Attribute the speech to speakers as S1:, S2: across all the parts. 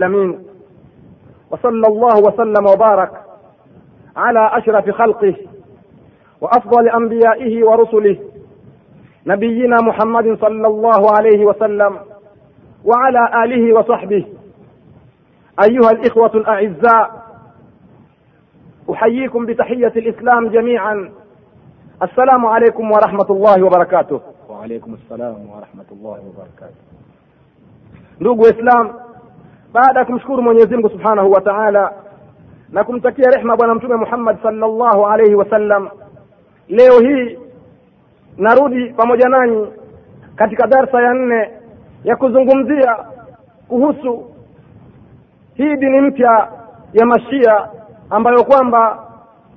S1: العالمين وصلى الله وسلم وبارك على أشرف خلقه وأفضل أنبيائه ورسله نبينا محمد صلى الله عليه وسلم وعلى آله وصحبه. أيها الإخوة الأعزاء أحييكم بتحية الإسلام جميعا. السلام عليكم ورحمة الله وبركاته.
S2: وعليكم السلام ورحمة الله وبركاته.
S1: Ndugu waislam baada ya kumshukuru mwenyezi mungu subhanahu wa taala na kumtakia rehma bwana mtume muhammad salllahu alaihi wasallam leo hii narudi pamoja nanyi katika darsa ya nne ya kuzungumzia kuhusu hii dini mpya ya mashia ambayo kwamba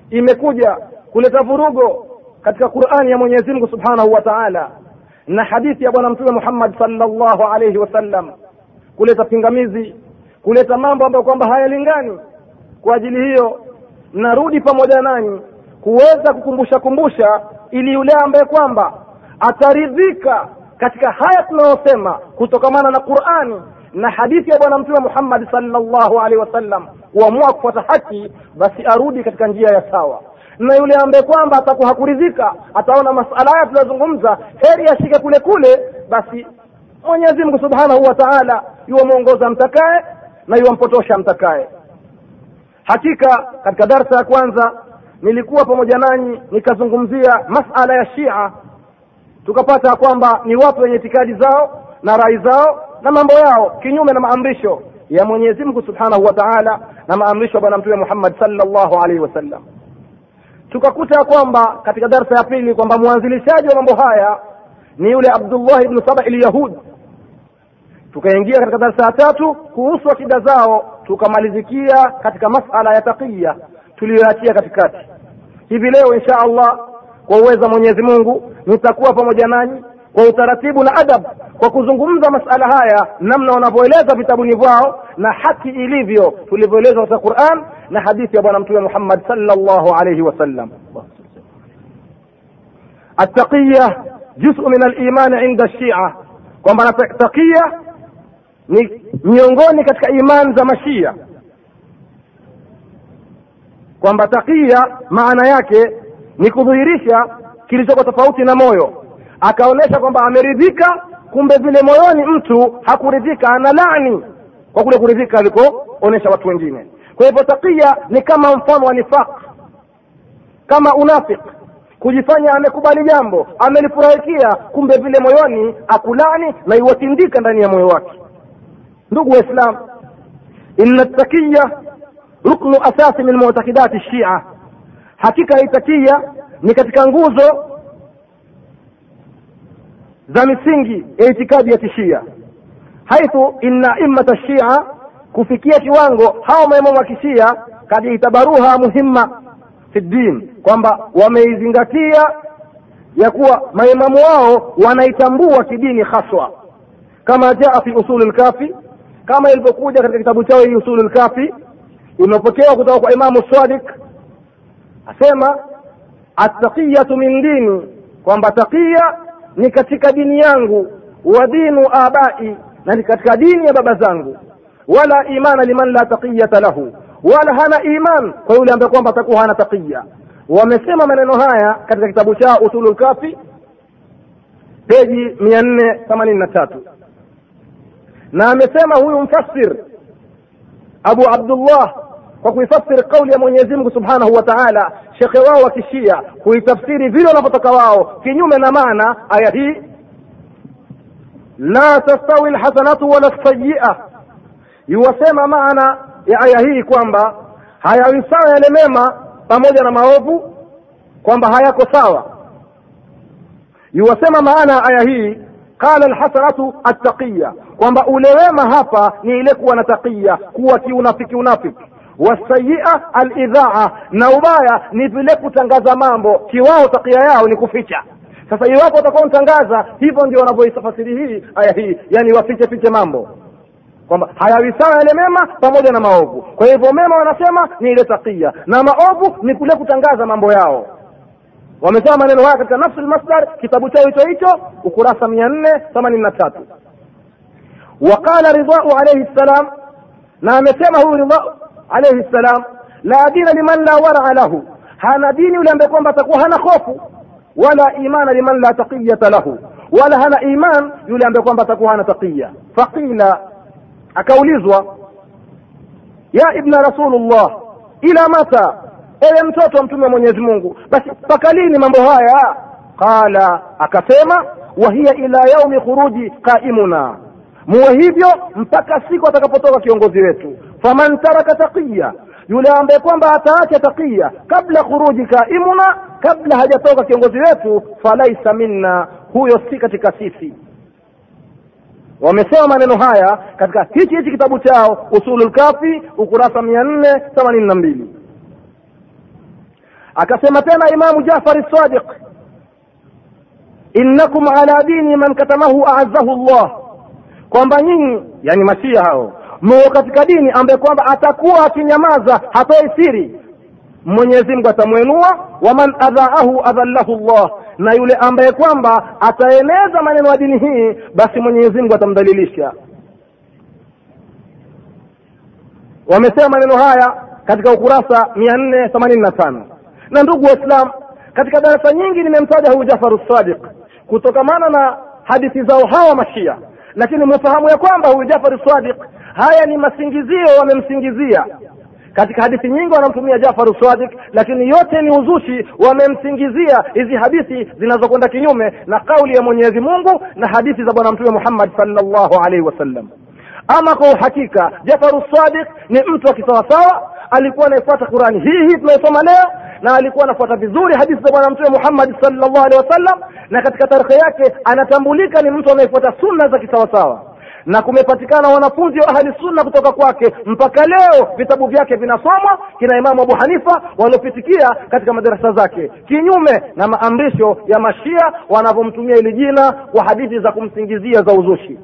S1: imekuja kuleta vurugo katika qurani ya mwenyezi mungu subhanahu wa taala na hadithi ya bwana mtume muhammad salllahu alaihi wasallam kuleta pingamizi kuleta mambo ambayo kwamba hayalingani. Kwa ajili hiyo narudi pamoja nanyi kuweza kukumbusha kumbusha ili yule ambaye kwamba ataridhika katika haya tunayosema kutokamana na qurani na hadithi ya bwana mtume muhammadi salllahu alaihi wasallam kuamua kufuata haki basi arudi katika njia ya sawa. Na yule ambaye kwamba atakuwa hakuridhika ataona masala haya tunayozungumza heri ashike kule kule basi mwenyezi mungu subhanahu wa taala yuwamwongoza mtakaye na yuwampotosha mtakaye hakika katika darsa ya kwanza nilikuwa pamoja nanyi nikazungumzia masala ya shia. Tukapata ya kwamba ni watu wenye itikadi zao na rai zao na mambo yao kinyume na maamrisho ya mwenyezi mungu subhanahu wa taala na maamrisho ya bwana mtume muhammad salllahu alaihi wasallam. Tukakuta ya kwamba katika darsa ya pili kwamba mwanzilishaji wa mambo haya ni yule abdullah ibnu saba ilyahud tukaingia katika darsa ya tatu kuhusu akida zao tukamalizikia katika masala ya taqiya tuliyoachia katikati hivi leo insha allah kwa uweza mwenyezi mungu nitakuwa pamoja nanyi kwa utaratibu na adab kwa kuzungumza masala haya namna wanavyoeleza vitabuni vyao na haki ilivyo tulivyoelezwa katika quran na hadithi ya bwana mtume muhammad salllahu alaihi wasallam التقية جزء من الإيمان عند الشيعة kwamba takia ni miongoni katika imani za mashia. Kwamba takia maana yake ni kudhihirisha kilichoko tofauti na moyo. Akaonyesha kwamba ameridhika kumbe vile moyoni mtu hakuridhika ana lani kwa kule kuridhika alikoonyesha watu wengine. Kwa hivyo takia ni kama mfano wa nifaq kama unafik kujifanya amekubali jambo amelifurahikia kumbe vile moyoni akulani na iwatindika ndani ya moyo wake ndugu waislam inna takiya ruknu asasi min mutakidati shia. Hakika hii ni katika nguzo za misingi ya itikadi ya kishia. Haithu inna immata shia kufikia kiwango hawa maimamu wa kishia kad itabaruha muhimma fi ddin kwamba wameizingatia ya kuwa maimamu wao wanaitambua kidini haswa kama jaa fi usuli lkafi kama ilivyokuja katika kitabu chao hii usulu lkafi imepokewa kutoka kwa imamu swadik asema attaqiyatu min dini kwamba taqiya ni katika dini yangu wa dinu abai na ni katika dini ya baba zangu. Wala imana liman la taqiyata lahu wala hana iman kwa yule ambaye kwamba atakuwa hana taqiya wamesema maneno haya katika kitabu chao usulu lkafi peji mia nne themanini na tatu na amesema huyu mfasir abu abdullah kwa kuifasiri kauli ya mwenyezi mungu subhanahu wa taala shekhe wao wa kishia kuitafsiri vile wanavyotaka wao kinyume na maana aya hii la tastawi lhasanatu wala lsayia iwasema maana ya aya hii kwamba hayawi sawa yale mema pamoja na maovu kwamba hayako sawa. Iwasema maana ya aya hii qala lhasanatu attaqiya kwamba ule wema hapa ni ile kuwa na taqiya kuwa kiunafiki unafiki. Wasayia alidhaa na ubaya ni vile kutangaza mambo kiwao takia yao ni kuficha. Sasa iwapo watakuwa mtangaza hivyo ndio wanavyoifasiri hii aya hii yani wafiche fiche mambo. Kwamba hayawi sawa yale mema pamoja na maovu. Kwa hivyo mema wanasema ni ile takia na maovu ni kule kutangaza mambo yao wamesema maneno haya katika nafsu lmasdar kitabu chao hicho hicho ukurasa mia nne themanini na tatu. Waqala ridau alaihi ssalam na amesema huyu ridau alaihi ssalam la dina liman la waraa lahu. Hana dini yule ambaye kwamba atakuwa hana hofu wala imana liman la taqiyata lahu. Wala hana iman yule ambaye kwamba atakuwa hana taqiya faqila akaulizwa ya ibna rasulullah ila mata ewe mtoto wa mtume wa mwenyezi mungu basi mpaka lini mambo haya? Qala akasema wahiya ila yaumi khuruji qaimuna. Muwe hivyo mpaka siku atakapotoka kiongozi wetu. Faman taraka taqiya yule ambaye kwamba ataacha taqiya kabla khuruji kaimuna kabla hajatoka kiongozi wetu falaisa minna huyo si katika sisi. Wamesema maneno haya katika hichi hichi kitabu chao usulul kafi ukurasa mia nne themanini na mbili akasema tena imamu jafari sadiq innakum ala dini man katamahu aazzahu llah kwamba nyinyi yani mashia hao mmo katika dini ambaye kwamba atakuwa akinyamaza hatoi siri. Mwenyezi mungu atamwenua waman adhaahu adhallahu llah na yule ambaye kwamba ataeneza maneno ya dini hii basi mwenyezi mungu atamdhalilisha. Wamesema maneno haya katika ukurasa mia nne themanini na tano na ndugu waislam katika darasa nyingi nimemtaja huyu jafaru sadiq kutokamana na hadithi zao hawa mashia. Lakini mfahamu ya kwamba huyu jafari sadiq haya ni masingizio wamemsingizia. Katika hadithi nyingi wanamtumia jafaru sadiq lakini yote ni uzushi wamemsingizia hizi hadithi zinazokwenda kinyume na kauli ya mwenyezi mungu na hadithi za bwana mtume muhammad salllahu alaihi wasallam. Ama kwa uhakika jafaru sadiq ni mtu wa kisawasawa alikuwa anaifuata qurani hii hii tunayosoma leo na alikuwa anafuata vizuri hadithi za bwana mtume muhammad salllahu alehi wasallam na katika tarehe yake anatambulika ni mtu anayefuata sunna za kisawasawa. Na kumepatikana wanafunzi wa ahli sunna kutoka kwake mpaka leo vitabu vyake vinasomwa kina imamu abu hanifa waliopitikia katika madarasa zake. Kinyume na maamrisho ya mashia wanavyomtumia ili jina kwa hadithi za kumsingizia za uzushi.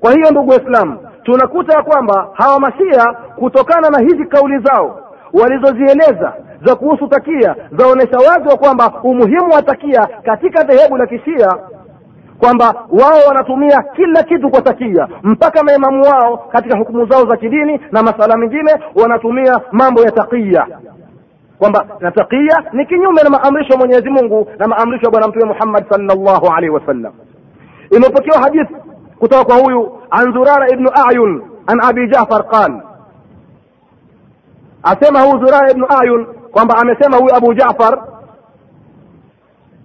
S1: Kwa hiyo ndugu waislamu tunakuta ya kwamba hawa masia kutokana na hizi kauli zao walizozieleza za kuhusu takia zaonyesha wazi wa kwamba umuhimu wa takia katika dhehebu la kishia kwamba wao wanatumia kila kitu kwa takia mpaka maimamu wao katika hukumu zao za kidini na masala mengine wanatumia mambo ya takia. Kwamba na takia ni kinyume na maamrisho ya mwenyezi mungu na maamrisho ya bwana mtume muhammad salllahu alaihi wasallam. Imepokewa hadithi kutoka kwa huyu an zurara ibnu ayun an abi jafar qal. Asema huyu zurara ibnu ayun kwamba amesema huyu abu jafar.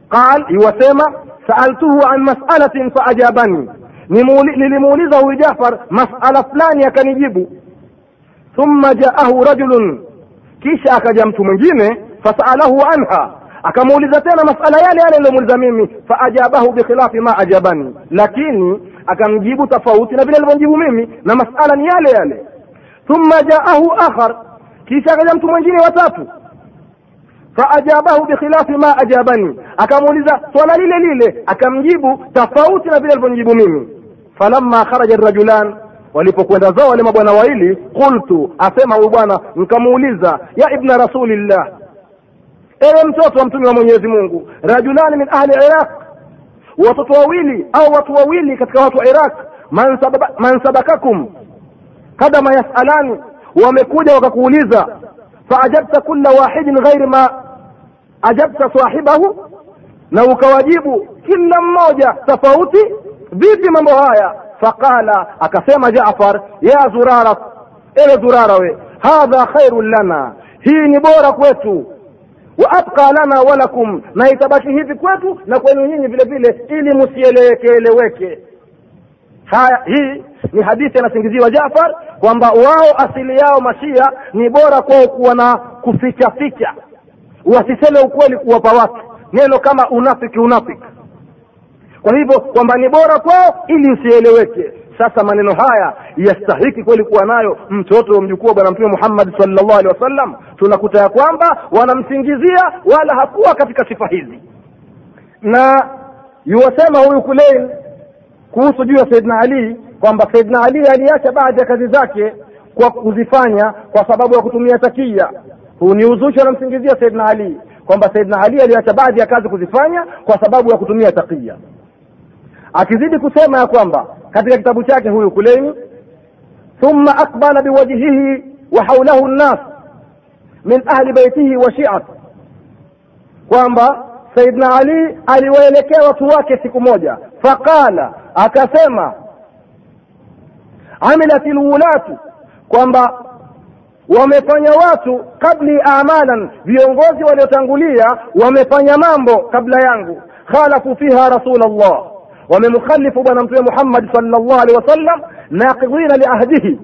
S1: Qal iwasema saaltuhu an masalatin faajabani nilimuuliza huyu jafar masala fulani akanijibu. Thumma jaahu rajulun. Kisha akaja mtu mwingine fasalahu anha. Akamuuliza tena masala yale yale aliyomuuliza mimi faajabahu bikhilafi ma ajabani. Lakini akamjibu tofauti na vile alivyomjibu mimi na masala ni yale yale. Thumma jaahu akhar kisha akaja mtu mwingine watatu faajabahu bikhilafi ma ajabani. Akamuuliza swala lile lile akamjibu tofauti na vile alivyonijibu mimi. Falamma kharaja rajulan walipokwenda zao wale mabwana wawili qultu asema huyu bwana nkamuuliza ya ibna rasulillah ewe mtoto wa mtume wa mwenyezi mungu rajulani min ahli iraq watoto wawili au watu wawili katika watu wa iraq. Man, sabakakum. Kadama yasalani wamekuja wakakuuliza faajabta kulla wahidin ghairi ma ajabta sahibahu? Na ukawajibu kila mmoja tofauti vipi mambo haya? Faqala akasema jafar ya zurara ewe zurara we hadha khairun lana hii ni bora kwetu wa abqa lana walakum na itabaki hivi kwetu na kwenu nyinyi vile vile ili msielewekeeleweke haya hii ni hadithi anasingiziwa jafar kwamba wao asili yao mashia ni bora kwao kuwa na kufichaficha wasiseme ukweli kuwapa watu. Neno kama unafiki unafiki. Kwa hivyo kwamba ni bora kwao ili usieleweke. Sasa maneno haya yastahiki kweli kuwa nayo mtoto wa mjukuu wa bwana mtume muhammadi salllahu alehi wasallam tunakuta ya kwamba wanamsingizia wala hakuwa katika sifa hizi. Na yuwasema huyu kulein kuhusu juu ya saidna ali kwamba saidna ali aliacha baadhi ya kazi zake kwa kuzifanya kwa sababu ya kutumia takia. Huu ni uzushi anamsingizia saidna ali kwamba saidna ali aliacha baadhi ya kazi kuzifanya kwa sababu ya kutumia takia. Akizidi kusema ya kwamba katika kitabu chake huyu kuleini thumma aqbala biwajhihi wa haulahu nnas min ahli baitihi wa shiat. Kwamba saidna ali aliwaelekea watu wake siku moja. Faqala akasema amilat lwulatu kwamba wamefanya watu qabli amalan viongozi waliotangulia wamefanya mambo kabla yangu. Khalafu fiha rasulllah wamemkhalifu bwana mtume muhammad salllah alehi wasallam naqidhina liahdihi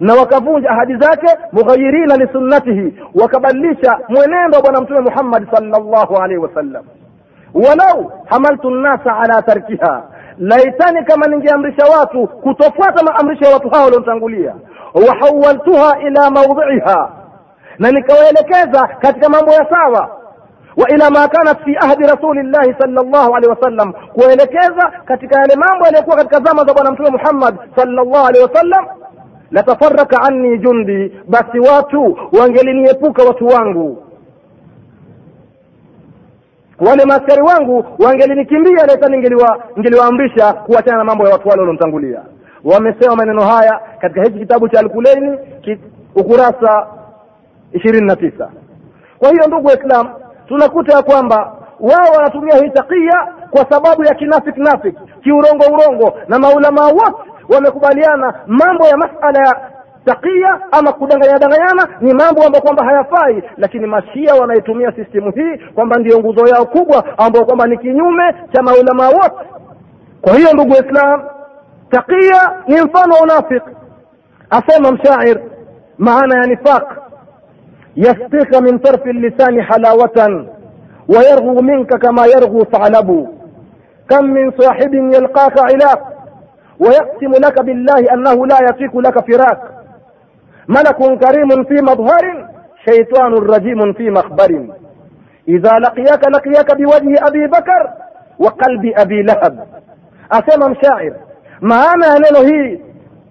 S1: na wakavunja ahadi zake mughayirina lisunnatihi wakabadilisha mwenendo wa bwana mtume muhammad salllah alaihi wasallam walau hamaltu nnasa ala tarkiha laitani kama ningeamrisha watu kutofuata maamrisho ya watu hao walionitangulia. Wahawaltuha ila maudhiha na nikawaelekeza katika mambo ya sawa. Wa ila ma kanat fi ahdi rasulillahi sallallahu alaihi wasallam kuwaelekeza katika yale mambo yaliyokuwa katika zama za bwana mtume muhammad sallallahu alaihi wasallam latafaraka anni jundi basi watu wangeliniepuka watu wangu. Wale maaskari wangu wangelinikimbia laita ningeliwaamrisha kuachana na mambo ya watu wale waliomtangulia. Wamesema maneno haya katika hiki kitabu cha alkuleini ki, ukurasa ishirini na tisa. Kwa hiyo ndugu waislam tunakuta ya kwamba wao wanatumia hii takia kwa sababu ya kinafik nafik kiurongo urongo na maulamaa wote wamekubaliana mambo ya masala ya takia ama kudanganya danganyana ni mambo ambayo kwamba hayafai lakini mashia wanaitumia sistemu hii kwamba ndiyo nguzo yao kubwa ambayo kwamba ni kinyume cha maulamaa wote kwa hiyo ndugu waislam taqiya ni mfano wa unafik asema mshair maana ya nifaq yastika min tarfi lisani halawatan ويرغو منك كما يرغو ثعلب كم من صاحب يلقاك علاق ويقسم لك بالله أنه لا يطيق لك فراق ملك كريم في مظهر شيطان رجيم في مخبر إذا لقياك لقياك بوجه أبي بكر وقلب أبي لهب أسمى مشاعر maana ya neno hii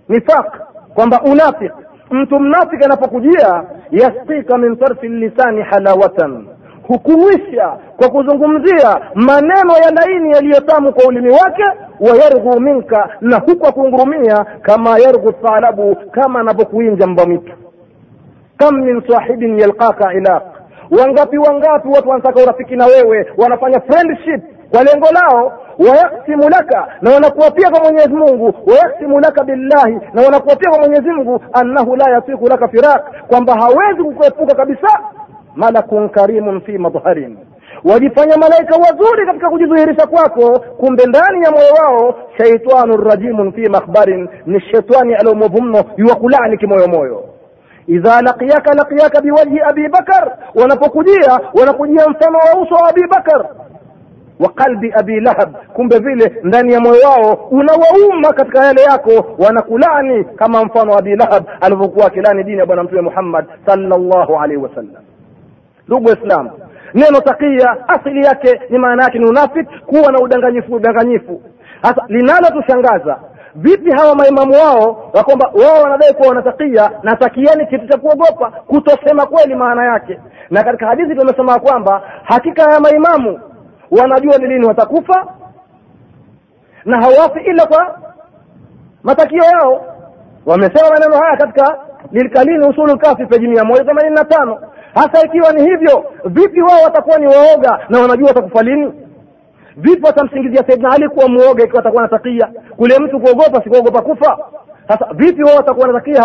S1: nifaq kwamba unafik mtu mnafik anapokujia yastika min sarfi lisani halawatan hukuwisha kwa kuzungumzia maneno ya laini yaliyotamu kwa ulimi wake wayarghu minka na huku akungurumia kama yarghu thalabu kama anavyokuinja mbwa mwitu. Kam min sahibin yalqaka ilaq. Wangapi wangapi watu wanataka urafiki na wewe wanafanya friendship kwa lengo lao wayaksimu laka na wanakuapia kwa mwenyezi mungu wayaksimu laka billahi na wanakuapia kwa mwenyezi mungu annahu la yatiku laka firaq kwamba hawezi kukuepuka kabisa. Malakun karimun fi madharin wajifanya malaika wazuri katika kujidhihirisha kwako. Kumbe ndani ya moyo wao shaitanu rajimun fi makhbarin ni shetani aliomwovu mno yuwakulani kimoyomoyo idha laqiyaka laqiyaka biwajhi abi bakar wanapokujia wanakujia mfano wa uso wa abi bakar. Wa qalbi abi lahab kumbe vile ndani ya moyo wao unawauma katika yale yako wanakulani kama mfano wa abi lahab alivyokuwa akilani dini ya bwana mtume muhammad sallallahu alaihi wasallam. Ndugu waislamu neno takia asili yake ni maana yake ni unafik kuwa na udanganyifu udanganyifu. Sasa linalotushangaza vipi hawa maimamu wao wa wao wanadai kuwa wanatakia na takia ni kitu cha kuogopa kutosema kweli maana yake. Na katika hadithi tumesema kwamba hakika ya maimamu wanajua ni lini watakufa na hawafi ila kwa matakio yao. Wamesema maneno haya katika lilkalini usulu kafi peji mia moja themanini na tano hasa ikiwa ni hivyo vipi wao watakuwa ni waoga na wanajua watakufa lini? Vipi watamsingizia saidna ali kuwa muoga ikiwa atakuwa na takia? Kule mtu kuogopa sikuogopa kufa? Sasa vipi wao watakuwa na takia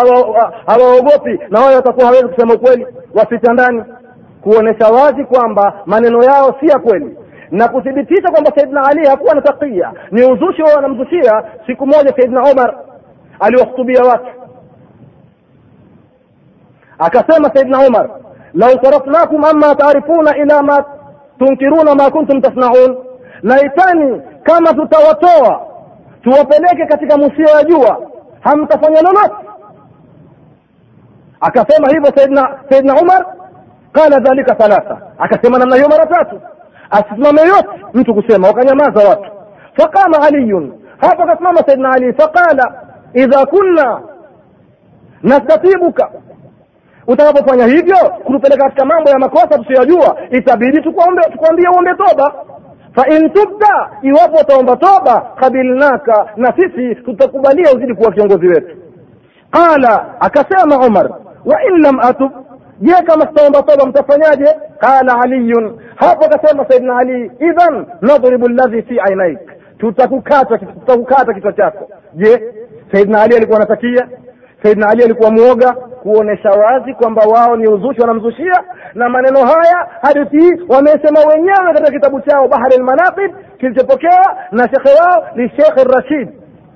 S1: hawaogopi na wao watakuwa hawezi kusema ukweli? Wapita ndani. Kuonesha wazi kwamba maneno yao si ya kweli. Na kuthibitisha kwamba saidna ali hakuwa na takia ni uzushi wao wanamzushia siku moja saidna Omar. Aliwahutubia watu. Akasema saidna umar lau صرفناكم ama تعرفون ila ma tunkiruna ma kuntum tasnaun laitani kama tutawatoa tuwapeleke katika musio ya jua. Hamtafanya lolote. Akasema hivyo saidna saidna umar qala dhalika thalatha. Akasema namna hiyo mara tatu. Asisimame yote mtu kusema wakanyamaza watu. Faqama aliyun. Hapo akasimama saidna ali faqala idha kunna nastatibuka utakapofanya hivyo kutupeleka katika mambo ya makosa tusiyojua itabidi tukuambie uombe toba. Fain tubta iwapo utaomba toba kabilnaka na sisi tutakubalia uzidi kuwa kiongozi wetu. Qala akasema umar wa in lam atub je kama sitaomba toba mtafanyaje? Qala aliyun. Hapo akasema saidna ali idhan nadribu ladhi fi ainaik tutakukata tutakukata kichwa chako. Je saidna ali alikuwa anatakia saidna ali alikuwa mwoga kuonesha wazi kwamba wao ni uzushi wanamzushia. Na maneno haya hadithi wamesema wenyewe katika kitabu chao bahari lmanaqib kilichopokewa na shekhe wao ni shekh rashid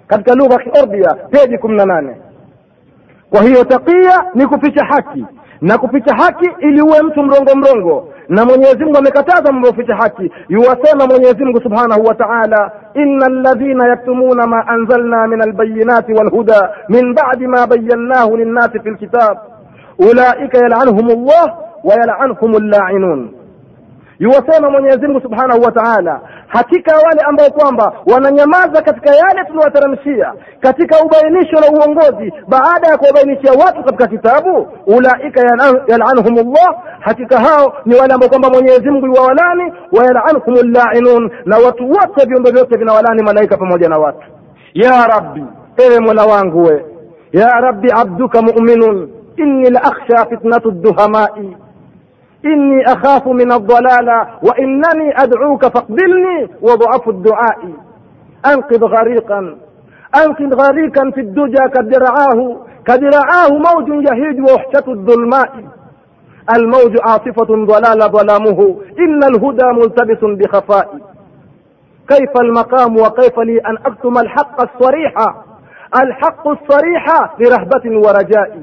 S1: katika lugha kiordia peji kumi na nane. Kwa hiyo takia ni kuficha haki na kuficha haki ili uwe mtu mrongo mrongo na mwenyezi mungu amekataza mambo ya kuficha haki yuwasema mwenyezi mungu subhanahu wa taala ina ladhina yaktumuna ma anzalna min albayinati walhuda min badi ma bayannahu linnasi fi lkitab ulaika yal'anuhum llah wa yal'anuhum llainun yuwasema mwenyezi mungu subhanahu wa taala hakika wale ambao kwamba wananyamaza katika yale tuliwateremshia katika ubainisho na uongozi baada ya kuwabainishia watu katika kitabu ulaika yalanuhum llah hakika hao ni wale ambao kwamba mwenyezi mungu yuwawalani wayalanhum llainun na watu wote viumbe vyote vinawalani malaika pamoja na watu. Ya rabbi ewe mola wangu we ya rabbi abduka muminun inni la akhsha fitnatu duhamai إني أخاف من الضلال وإنني أدعوك فاقبلني وضعف الدعاء. أنقذ غريقا أنقذ غريقا في الدجى كدرعاه. كدرعاه موج يهيج وحشة الظلماء. الموج عاصفة ضلال ظلامه إن الهدى ملتبس بخفاء. كيف المقام وكيف لي أن أكتم الحق الصريح؟ الحق الصريح لرهبة ورجاء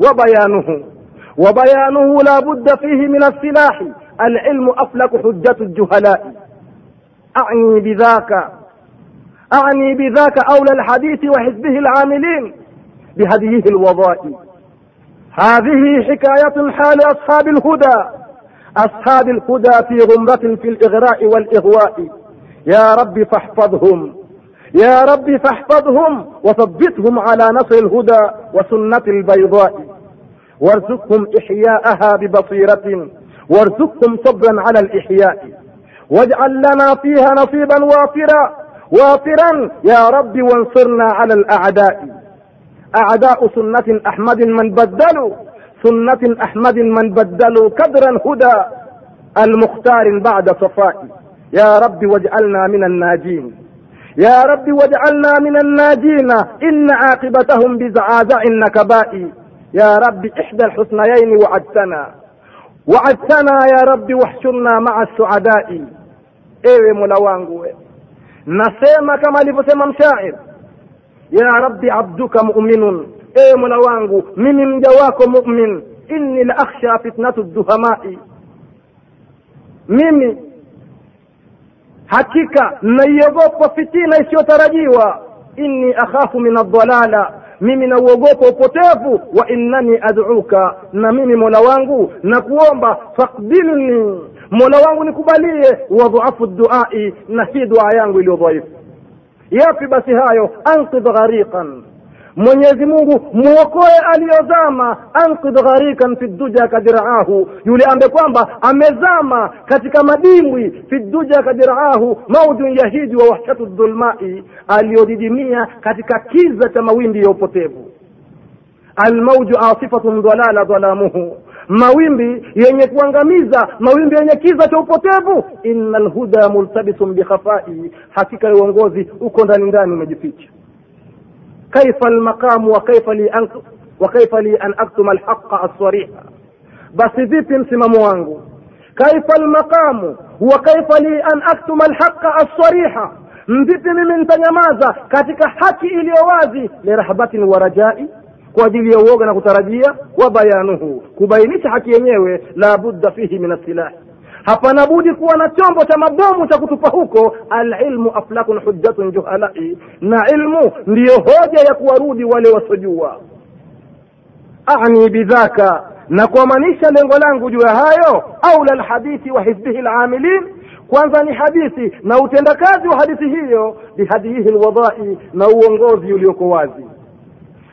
S1: وبيانه. وبيانه لا بد فيه من السلاح. العلم أفلك حجة الجهلاء. أعني بذاك أعني بذاك أولى الحديث وحزبه العاملين بهديه الوضاء. هذه حكاية حال أصحاب الهدى. أصحاب الهدى في غمرة في الإغراء والإغواء. يا رب فاحفظهم. يا رب فاحفظهم وثبتهم على نصر الهدى وسنة البيضاء. وارزقهم إحياءها ببصيرة وارزقهم صبرا على الإحياء. واجعل لنا فيها نصيبا وافرا. وافرا يا رب وانصرنا على الأعداء. أعداء سنة أحمد من بدلوا سنة أحمد من بدلوا كدرا هدى المختار بعد صفاء. يا رب واجعلنا من الناجين. يا رب واجعلنا من الناجين. إن عاقبتهم بزعازع النكباء. يا رب إحدى الحسنيين وعدتنا. وعدتنا يا رب واحشرنا مع السعداء. إيه ملوان نسيما كما لفسيما مشاعر. يا رب عبدك مؤمن. إيه ملوان من جواك مؤمن. إني لأخشى فتنة الدهماء. mimi hakika naiogopa fitina isiyotarajiwa inni akhafu min aldhalala mimi nauogopa upotevu wa innani ad'uka na mimi mola wangu na kuomba fakbilni mola wangu nikubalie wadhuafu duai na hii dua yangu iliyo dhaifu. Yapi basi hayo? Ankidh ghariqan mwenyezi mungu mwokoe aliyozama. Ankidh gharikan fi duja kadiraahu yule ambe kwamba amezama katika madimbwi fi duja kadiraahu maujun yahidi wa wahshatu dhulmai aliyodidimia katika kiza cha mawimbi ya upotevu. Almauju asifatun dhalala dhalamuhu. Mawimbi yenye kuangamiza mawimbi yenye kiza cha upotevu. Inna lhuda multabisun bikhafai hakika ya uongozi uko ndani ndani umejificha kaifa almaqamu wa li an aktuma alhaqa alsariha basi vipi msimamo wangu kaifa almaqamu wa kaifa li an aktuma alhaqa alsariha mvipi mimi nitanyamaza katika haki iliyo wazi lirahbatin wa rajai kwa ajili ya uoga na kutarajia wa bayanuhu kubainisha haki yenyewe la budda fihi min asilahi hapana budi kuwa na chombo cha mabomu cha kutupa huko. Alilmu aflakun hujjatun juhalai. Na ilmu ndiyo hoja ya kuwarudi wale wasiojua. Ani bidhaka. Na kuamanisha lengo langu juu ya hayo aula lhadithi wa hizbihi lamilin kwanza ni hadithi na utendakazi wa hadithi hiyo bihadihi lwadai na uongozi ulioko wazi.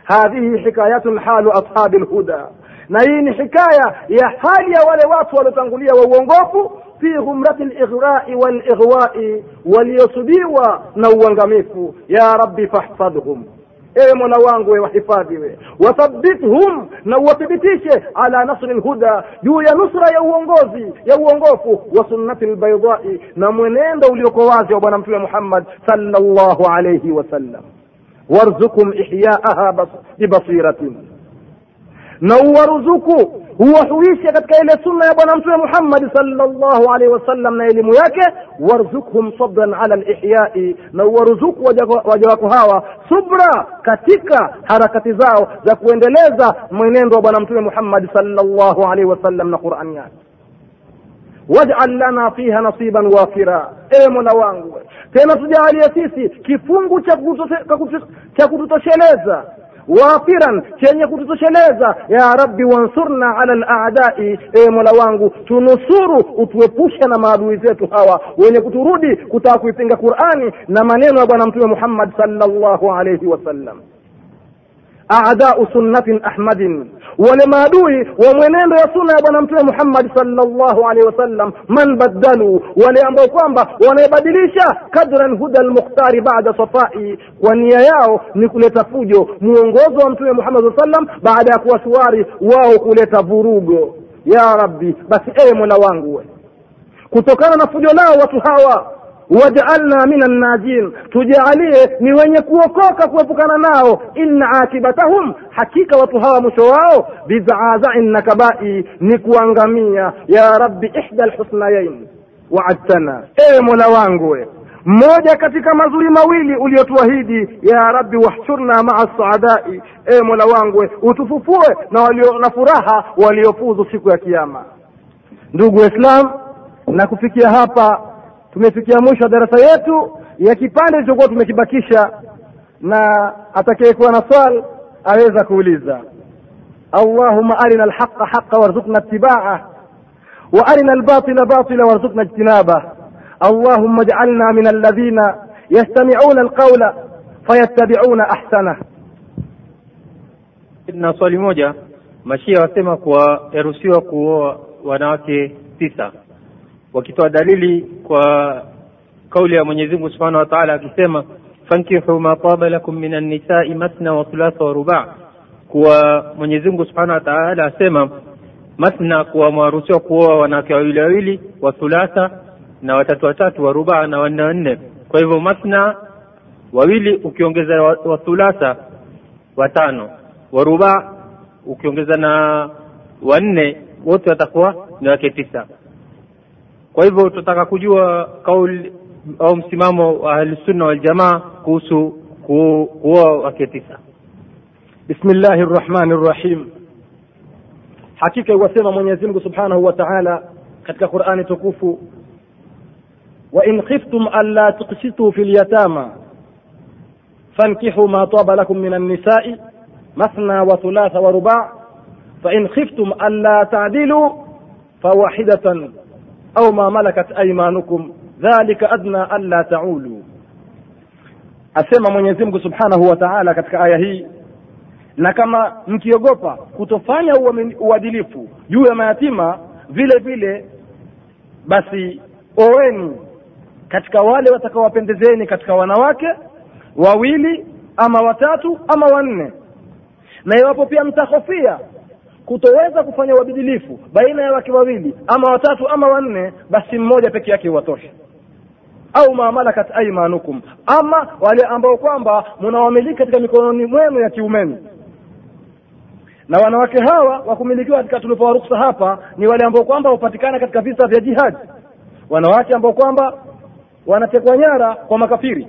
S1: Hadhihi hikayatu halu ashabi lhuda na hii ni hikaya ya hali ya wale watu waliotangulia wa uongofu fi ghumrati lighrai walighwai waliosubiwa na uangamifu. Ya rabbi fahfadhhum. Ewe mola wangu we wahifadhi we wathabithhum na uwathibitishe ala nasri lhuda juu ya nusra ya uongozi ya uongofu wa sunnati lbaidai na mwenendo ulioko wazi wa bwana mtume muhammad sallallahu alaihi wasallam warzukum ihyaaha bas- bibasiratin na uwaruzuku huwahuishe katika ile sunna ya bwana mtume muhammadi sallallahu alaihi wasallam na elimu yake. Warzukhum sabran ala lihyai na uwaruzuku waja wako hawa subra katika harakati zao za kuendeleza mwenendo wa bwana mtume muhammadi sallallahu alaihi wasallam na qurani yake. Waj'al lana fiha nasiban wafira. Ewe mola wangu tena tujalie sisi kifungu cha kututosheleza wafiran chenye kututosheleza ya rabbi wansurna ala ladai e mola wangu tunusuru utuepusha na maadui zetu hawa wenye kuturudi kutaka kuipinga qurani na maneno ya bwana mtume muhammad sallallahu alaihi wasallam aadau sunnatin ahmadin. Wale maadui wa mwenendo ya sunna ya bwana mtume muhammad sallallahu alaihi wasallam man baddalu? Wale ambao kwamba wanaibadilisha kadran huda lmukhtari bada safai. Kwa nia yao ni kuleta fujo muongozo wa mtume muhammad saa sallam baada ya kuwa shwari wao kuleta vurugo ya rabbi basi ewe mola wangu kutokana na fujo lao watu hawa wajaalna min annajin tujaalie ni wenye kuokoka kuepukana nao. Inna akibatahum hakika watu hawa mwisho wao. Bizaazain nakabai ni kuangamia. Ya rabbi ihda lhusnayain waadtana. Ewe mola wangu mmoja katika mazuri mawili uliotuahidi ya rabbi wahshurna maa saadai ewe mola wangu utufufue na walio na furaha waliofuzu siku ya kiama ndugu waislam na kufikia hapa tumefikia mwisho wa darasa yetu ya kipande kilichokuwa tumekibakisha na atakayekuwa na swal aweza kuuliza allahuma arina alhaqa haqa warzuqna ittibaah wa arina albatila batila warzuqna ijtinabah allahuma ij'alna min alladhina yastami'una alqawla fayattabi'una ahsanah
S3: na swali moja mashia wasema kuwa yaruhusiwa kuoa wanawake tisa wakitoa dalili kwa kauli ya Mwenyezi Mungu Subhanahu wa Ta'ala akisema fankihu ma taba lakum min an-nisa'i mathna wa thulatha wa ruba' kuwa Mwenyezi Mungu Subhanahu wa Ta'ala asema mathna kuwa mwaruhusiwa kuoa wanawake wawili wawili wa thulatha na watatu watatu wa ruba' na wanne wanne. Kwa hivyo mathna wawili ukiongeza wa, thulatha watano. Wa ruba' ukiongeza na wanne wote watakuwa ni wake tisa kwa hivyo tunataka kujua kauli au msimamo wa ahlusunna waljamaa kuhusu ku, kuoa wake tisa
S1: bismillahi rrahmani rrahim hakika iwasema mwenyezi mungu subhanahu wa taala katika qurani tukufu wain khiftum anla tuksituu fi lyatama fankihu ma taba lakum min annisai mathna wa thulatha wa ruba fain khiftum anla tadilu fawahidatan au ma malakat aimanukum dhalika adna alla taulu asema mwenyezi mungu subhanahu wa taala katika aya hii na kama mkiogopa kutofanya uadilifu juu ya mayatima vile vile basi oweni katika wale watakaowapendezeni katika wanawake wawili ama watatu ama wanne. Na iwapo pia mtahofia kutoweza kufanya uadilifu baina ya wake wawili ama watatu ama wanne basi mmoja peke yake huwatosha. Au mamalakat aimanukum ama wale ambao kwamba mnawamiliki katika mikononi mwenu ya kiumeni na wanawake hawa wakumilikiwa katika tulipowa ruksa hapa ni wale ambao kwamba hupatikana katika visa vya jihadi wanawake ambao kwamba wanatekwa nyara kwa makafiri.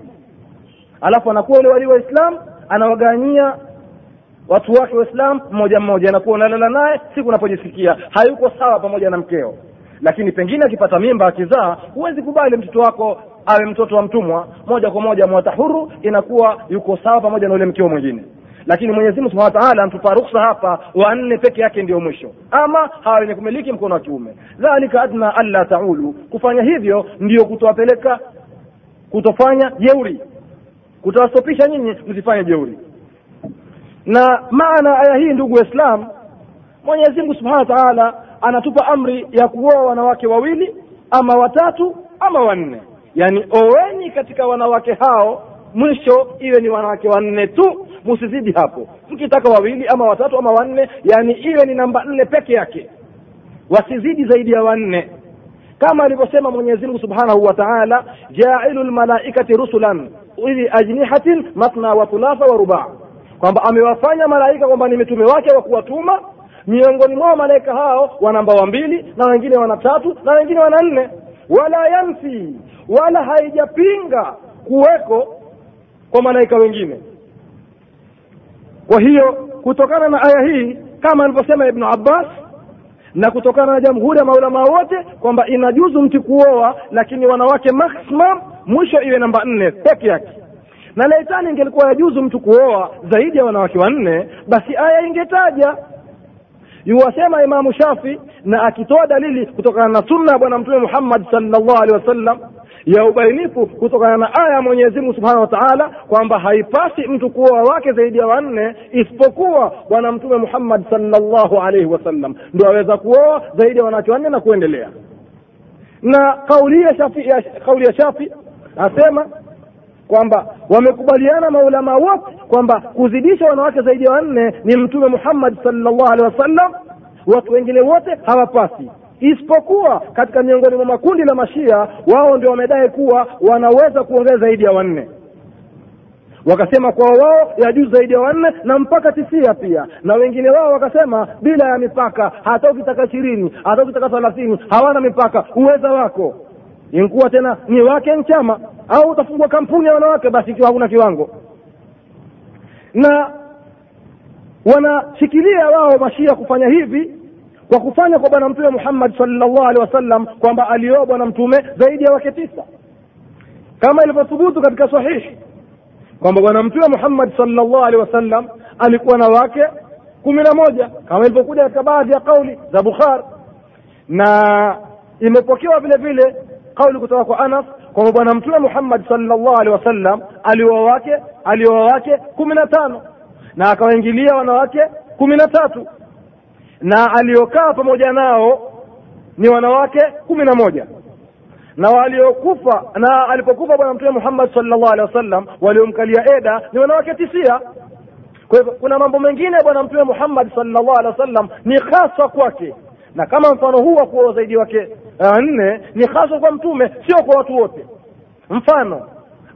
S1: Alafu anakuwa yule walii waislam anawaganyia watu wake waislam mmoja mmoja anakuwa unalala naye siku unapojisikia hayuko sawa pamoja na mkeo. Lakini pengine akipata mimba akizaa huwezi kubali mtoto wako awe mtoto wa mtumwa. Moja kwa moja mwata huru inakuwa yuko sawa pamoja na ule mkeo mwingine. Lakini mwenyezi mungu subhanahu wa taala antupa ruksa hapa wanne peke yake ndio mwisho. Ama hawa wenye kumiliki mkono wa kiume. Dhalika adna alla taulu. Kufanya hivyo ndio kutowapeleka kutofanya jeuri. Kutawastopisha nyinyi msifanye jeuri na maana aya hii ndugu waislam mwenyezi mungu subhanahu wa taala anatupa amri ya kuoa wanawake wawili ama watatu ama wanne. Yaani oweni katika wanawake hao mwisho iwe ni wanawake wanne tu msizidi hapo. Mkitaka wawili ama watatu ama wanne yani iwe ni namba nne peke yake. Wasizidi zaidi ya wanne. Kama alivyosema mwenyezi mungu subhanahu wa taala jailu lmalaikati rusulan ili ajnihatin matna wa thulatha wa rubaa kwamba amewafanya malaika kwamba ni mitume wake wa kuwatuma. Miongoni mwao malaika hao wana mbawa mbili na wengine wana tatu na wengine wana nne. Wala yanfi wala haijapinga kuweko kwa malaika wengine. Kwa hiyo kutokana na aya hii kama alivyosema ibnu abbas na kutokana na jamhuri ya maulamaa wote kwamba inajuzu mtu kuoa lakini wanawake maximum mwisho iwe namba nne peke yake na laitani ingelikuwa yajuzu mtu kuoa zaidi ya wanawake wanne basi aya ingetaja. Yuwasema imamu shafi na akitoa dalili kutokana na sunna ya bwana mtume muhammad salllah alehi wasallam ya ubainifu kutokana na aya ya mwenyezi mungu subhanahu wa taala kwamba haipasi mtu kuoa wake zaidi ya wanne isipokuwa bwana mtume muhammad salllahu alaihi wasallam. Ndo aweza kuoa zaidi ya wanawake wanne na kuendelea. Na kauli ya shafi ya, kauli ya shafi asema kwamba wamekubaliana maulamaa wote kwamba kuzidisha wanawake zaidi ya wanne ni mtume muhammad salllah alehi wasallam. Watu wengine wote hawapasi. Isipokuwa katika miongoni mwa makundi la mashia wao ndio wamedai kuwa wanaweza kuongeza zaidi ya wanne. Wakasema kwa wao ya juu zaidi ya wanne na mpaka tisia pia. Na wengine wao wakasema bila ya mipaka hata ukitaka ishirini hata ukitaka thelathini hawana mipaka. Uweza wako inkuwa tena ni wake nchama au utafungua kampuni ya wanawake basi ikiwa hakuna kiwango. Na wanashikilia wao mashia kufanya hivi kwa kufanya kwa bwana mtume muhammad salllahu alehi wasallam kwamba alioa bwana mtume zaidi ya wake tisa. Kama ilivyothubutu katika sahihi kwamba bwana mtume muhammad salllahu alehi wasallam alikuwa na wake kumi na moja kama ilivyokuja katika baadhi ya kauli za bukhar na imepokewa vile vile kauli kutoka kwa anas kwamba bwana mtume muhammad salllah alehi wasallam alioa wake alioa wake kumi na tano. Na akawaingilia wanawake kumi na tatu. Na aliokaa pamoja nao ni wanawake kumi na moja. Na waliokufa na alipokufa bwana mtume muhammad salllah alehi wasallam waliomkalia eda ni wanawake tisia kwa hivyo kuna mambo mengine bwana mtume muhammad salllahu alehi wasallam ni hasa kwake. Na kama mfano huu wa kuoa zaidi wake nne ni haswa kwa mtume sio kwa watu wote. Mfano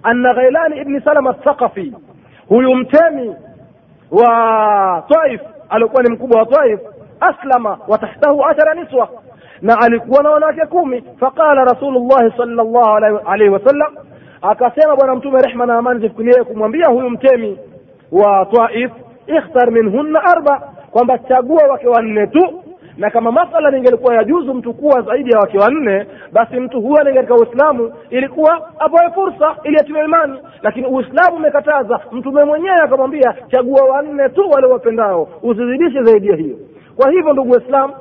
S1: anna ghailani ibni salama thaqafi huyu mtemi wa taif aliokuwa ni mkubwa wa taif aslama wa tahtahu ashara niswa na alikuwa na wanawake kumi. Faqala rasulullahi salllahu alaihi wasallam akasema bwana mtume rehma na amani zifikirie kumwambia huyu mtemi wa taif ikhtar minhunna arba kwamba chagua wake wanne tu na kama masala ningelikuwa yajuzu mtu kuwa zaidi ya wake wanne basi mtu huyo ni katika uislamu ilikuwa apoe fursa ili atiwe imani. Lakini uislamu umekataza mtume mwenyewe akamwambia chagua wanne tu wale wapendao usizidishe zaidi ya hiyo. Kwa hivyo ndugu waislamu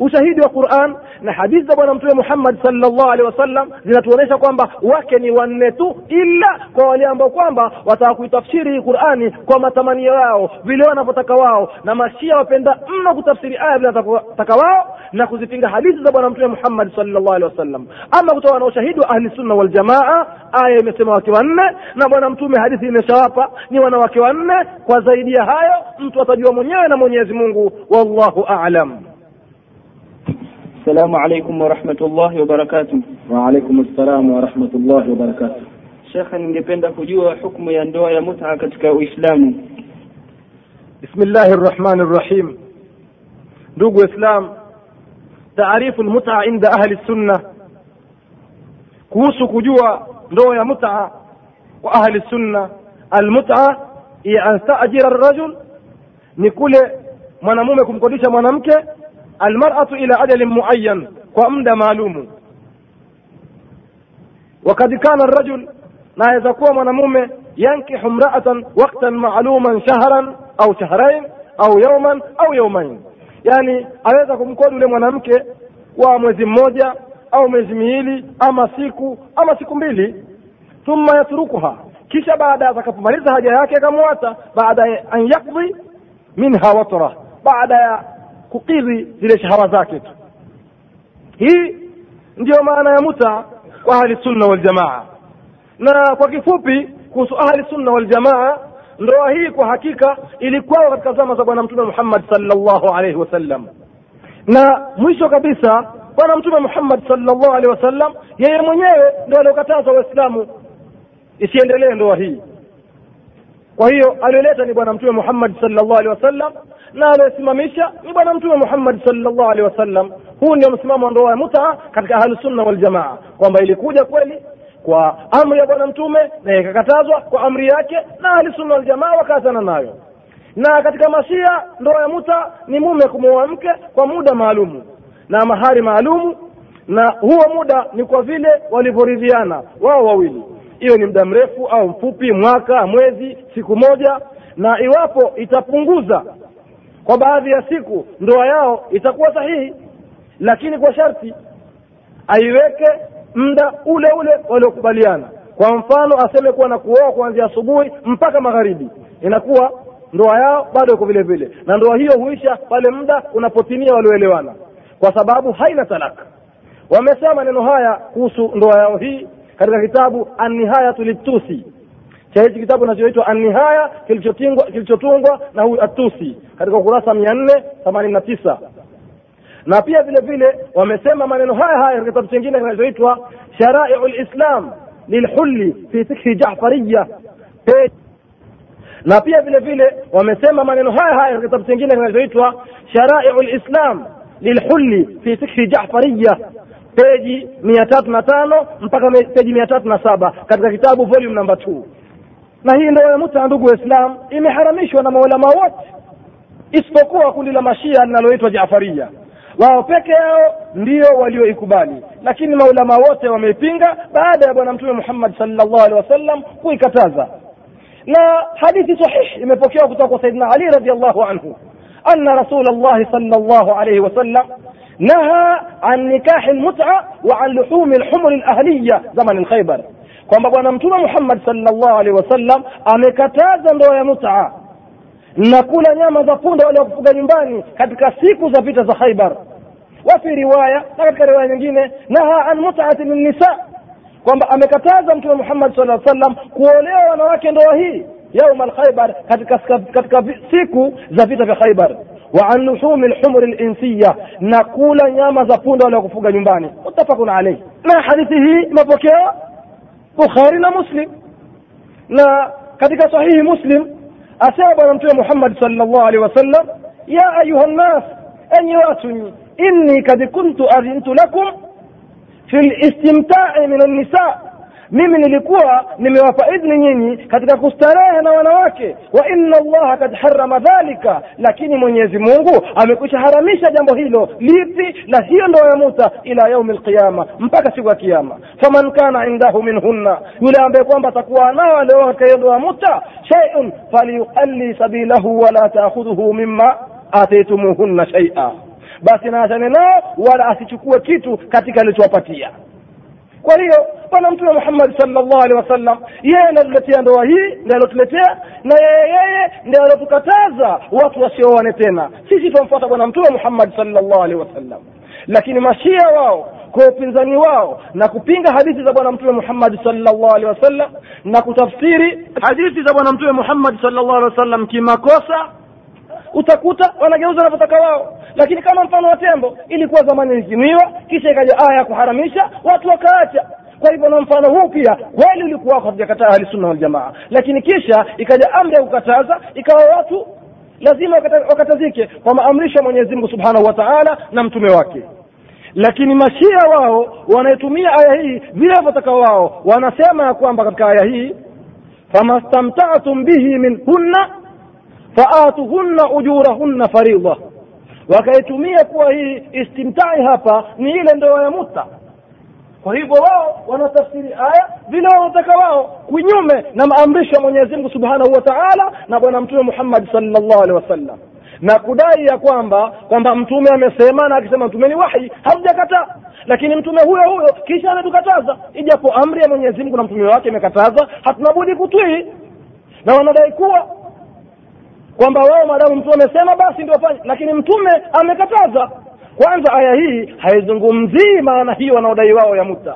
S1: ushahidi wa quran na hadithi za bwana mtume muhammad salllah alehi wasallam zinatuonyesha kwamba wake ni wanne tu ila kwa wale ambao kwamba wataka kuitafsiri qurani kwa matamanio yao vile wanavyotaka wao na mashia wapenda mno kutafsiri aya vile wanataka wao na kuzipinga hadithi za bwana mtume muhammad salllah alehi wasallam. Ama kutoka na ushahidi wa ahli sunna waljamaa aya imesema wake wanne na bwana mtume hadithi imeshawapa ni wanawake wanne. Kwa zaidi ya hayo mtu atajua mwenyewe na mwenyezi mungu wallahu alam
S4: السلام عليكم ورحمة الله وبركاته
S2: وعليكم السلام ورحمة الله وبركاته
S4: shekhe ningependa kujua hukumu ya ndoa ya muta katika uislamu
S1: بسم الله الرحمن الرحيم ndugu islam taarifu lmuta inda ahli sunna kuhusu kujua ndoa ya muta kwa ahli sunna almuta hiya an tajira rajul ni kule mwanamume kumkodisha mwanamke almaratu ila ajalin muayan kwa muda maalumu wakad kana rajul na aweza kuwa mwanamume yankihu mraatan waktan maaluman shahran au shahrain au yauman au yaumain yani aweza kumkodi ule mwanamke wa mwezi mmoja au miezi miwili ama siku ama siku mbili thumma yatrukuha kisha baada atakapomaliza haja yake akamwata baada an yakdhi minha watra baada ya kukidhi zile shahawa zake tu. Hii ndiyo maana ya muta kwa ahli sunna waljamaa na kwa kifupi kuhusu ahli sunna waljamaa ndoa hii kwa hakika ilikuwa katika zama za bwana mtume muhammad sallallahu alaihi wasallam na mwisho kabisa bwana mtume muhammad salllahu alaihi wasallam yeye mwenyewe ndo aliokataza waislamu isiendelee ndoa hii. Kwa hiyo alioleta ni bwana mtume muhammad sallallahu alaihi wasallam na aliyesimamisha ni bwana mtume muhammad salllah alehi wasallam. Huu ndio msimamo wa ndoa ya mutaa katika ahlusunna waljamaa kwamba ilikuja kweli kwa amri ya bwana mtume na ikakatazwa kwa amri yake na ahlusunna waljamaa wakaachana nayo. Na katika mashia ndoa ya muta ni mume kumwoa mke kwa muda maalumu na mahari maalumu na huo muda ni kwa vile walivyoridhiana wao wawili. Hiyo ni muda mrefu au mfupi mwaka mwezi siku moja na iwapo itapunguza kwa baadhi ya siku ndoa yao itakuwa sahihi. Lakini kwa sharti aiweke muda ule ule waliokubaliana. Kwa mfano aseme kuwa na kuoa kuanzia asubuhi mpaka magharibi. Inakuwa ndoa yao bado iko vile vile. Na ndoa hiyo huisha pale muda unapotimia walioelewana. Kwa sababu haina talaka wamesema maneno haya kuhusu ndoa yao hii katika kitabu annihayatu litusi cha hichi kitabu kinachoitwa annihaya kilichotungwa na huyu atusi katika ukurasa mia nne themanini na tisa. Na pia vile vile wamesema maneno haya haya katika kitabu chingine kinachoitwa sharaiu lislam lilhulli fi fikhi jafariya na pia vile vile wamesema maneno haya haya katika kitabu chingine kinachoitwa sharaiu lislam lilhulli fi fikhi jafariya peji mia tatu na tano mpaka peji mia tatu na saba katika kitabu volume namba two na hii ndoa ya muta ndugu waislam imeharamishwa na maulama wote isipokuwa kundi la mashia linaloitwa jafaria wao peke yao ndio walioikubali lakini maulama wote wameipinga baada ya bwana mtume muhammad salllahu alehi wasallam kuikataza na hadithi sahihi imepokewa kutoka kwa saidina ali radiallahu anhu anna rasul llahi salllahu alaihi wasallam naha an nikahi lmuta wa an luhumi lhumuri lahliya zamani lkhaibar kwamba bwana mtume muhammad salllahu alehi wasallam amekataza ndoa ya mutaa na kula nyama za punda wale wakufuga nyumbani katika siku za vita za khaibar wafi riwaya na katika riwaya nyingine naha an mutati linnisa kwamba amekataza mtume muhammad saa sallam kuolewa wanawake ndoa hii yauma alkhaibar katika, katika siku za vita vya khaibar wa an luhumi lhumri linsiya na kula nyama za punda wale wakufuga nyumbani. Mutafakun alaihi na hadithi hii imepokewa بخاري لا مسلم لا كذلك صحيح مسلم أسابا نمتوى محمد صلى الله عليه وسلم يا أيها الناس أن يواتني إني قد كنت أذنت لكم في الاستمتاع من النساء mimi nilikuwa nimewapa idhni nyinyi katika kustarehe na wanawake. Wa inna allaha kad harama dhalika. Lakini mwenyezi mungu amekwisha haramisha jambo hilo lipi? La hiyo ndoa ya muta ila yaumi lqiyama mpaka siku ya kiama faman kana indahu minhunna yule ambaye kwamba atakuwa nao alioa katika hiyo ndoa ya muta sheiun falyuqalli sabilahu wala taakhudhuhu mima atitumuhunna shaia basi naachane nao wala asichukue kitu katika alichowapatia kwa hiyo bwana mtume muhammadi salllah alehi wasallam yeye ndo atuletea ndoa hii ndi alotuletea na yeye yeye ndi alotukataza watu wasioane tena. Sisi twamfuata bwana mtume muhammadi salllah alehi wasallam. Lakini mashia wao kwa upinzani wao na kupinga hadithi za bwana mtume muhammadi salllah alehi wasallam na kutafsiri hadithi za bwana mtume muhammadi salllah alehi wasallam kimakosa utakuta wanageuza wanavyotaka wao. Lakini kama mfano wa tembo ilikuwa zamani ilitumiwa kisha ikaja aya ya kuharamisha watu wakaacha. Kwa hivyo na mfano huu pia kweli ulikuwako hatujakataa ahlisunna waljamaa lakini kisha ikaja amri ya kukataza ikawa watu lazima wakatazike kwa maamrisho ya mwenyezi mungu subhanahu wa taala na mtume wake. Lakini mashia wao wanaitumia aya hii vile wanavyotaka wao wanasema ya kwamba katika aya hii famastamtatum bihi minhunna faatuhunna ujurahunna faridha. Wakaitumia kuwa hii istimtai hapa ni ile ndoa ya muta kwa hivyo wao wanatafsiri aya vile wanataka wao kinyume na maamrisho ya mwenyezi mungu subhanahu wa taala na bwana mtume muhammadi salllahu alehi wasallam. Na kudai ya kwamba kwamba mtume amesema na akisema mtume ni wahi hamjakataa lakini mtume huyo huyo kisha ametukataza. Ijapo amri ya mwenyezi mungu na mtume wake imekataza hatuna budi kutwii. Na wanadai kuwa kwamba wao maadamu mtume amesema basi ndio fanye lakini mtume amekataza. Kwanza aya hii haizungumzii maana hiyo wanaodai wao ya muta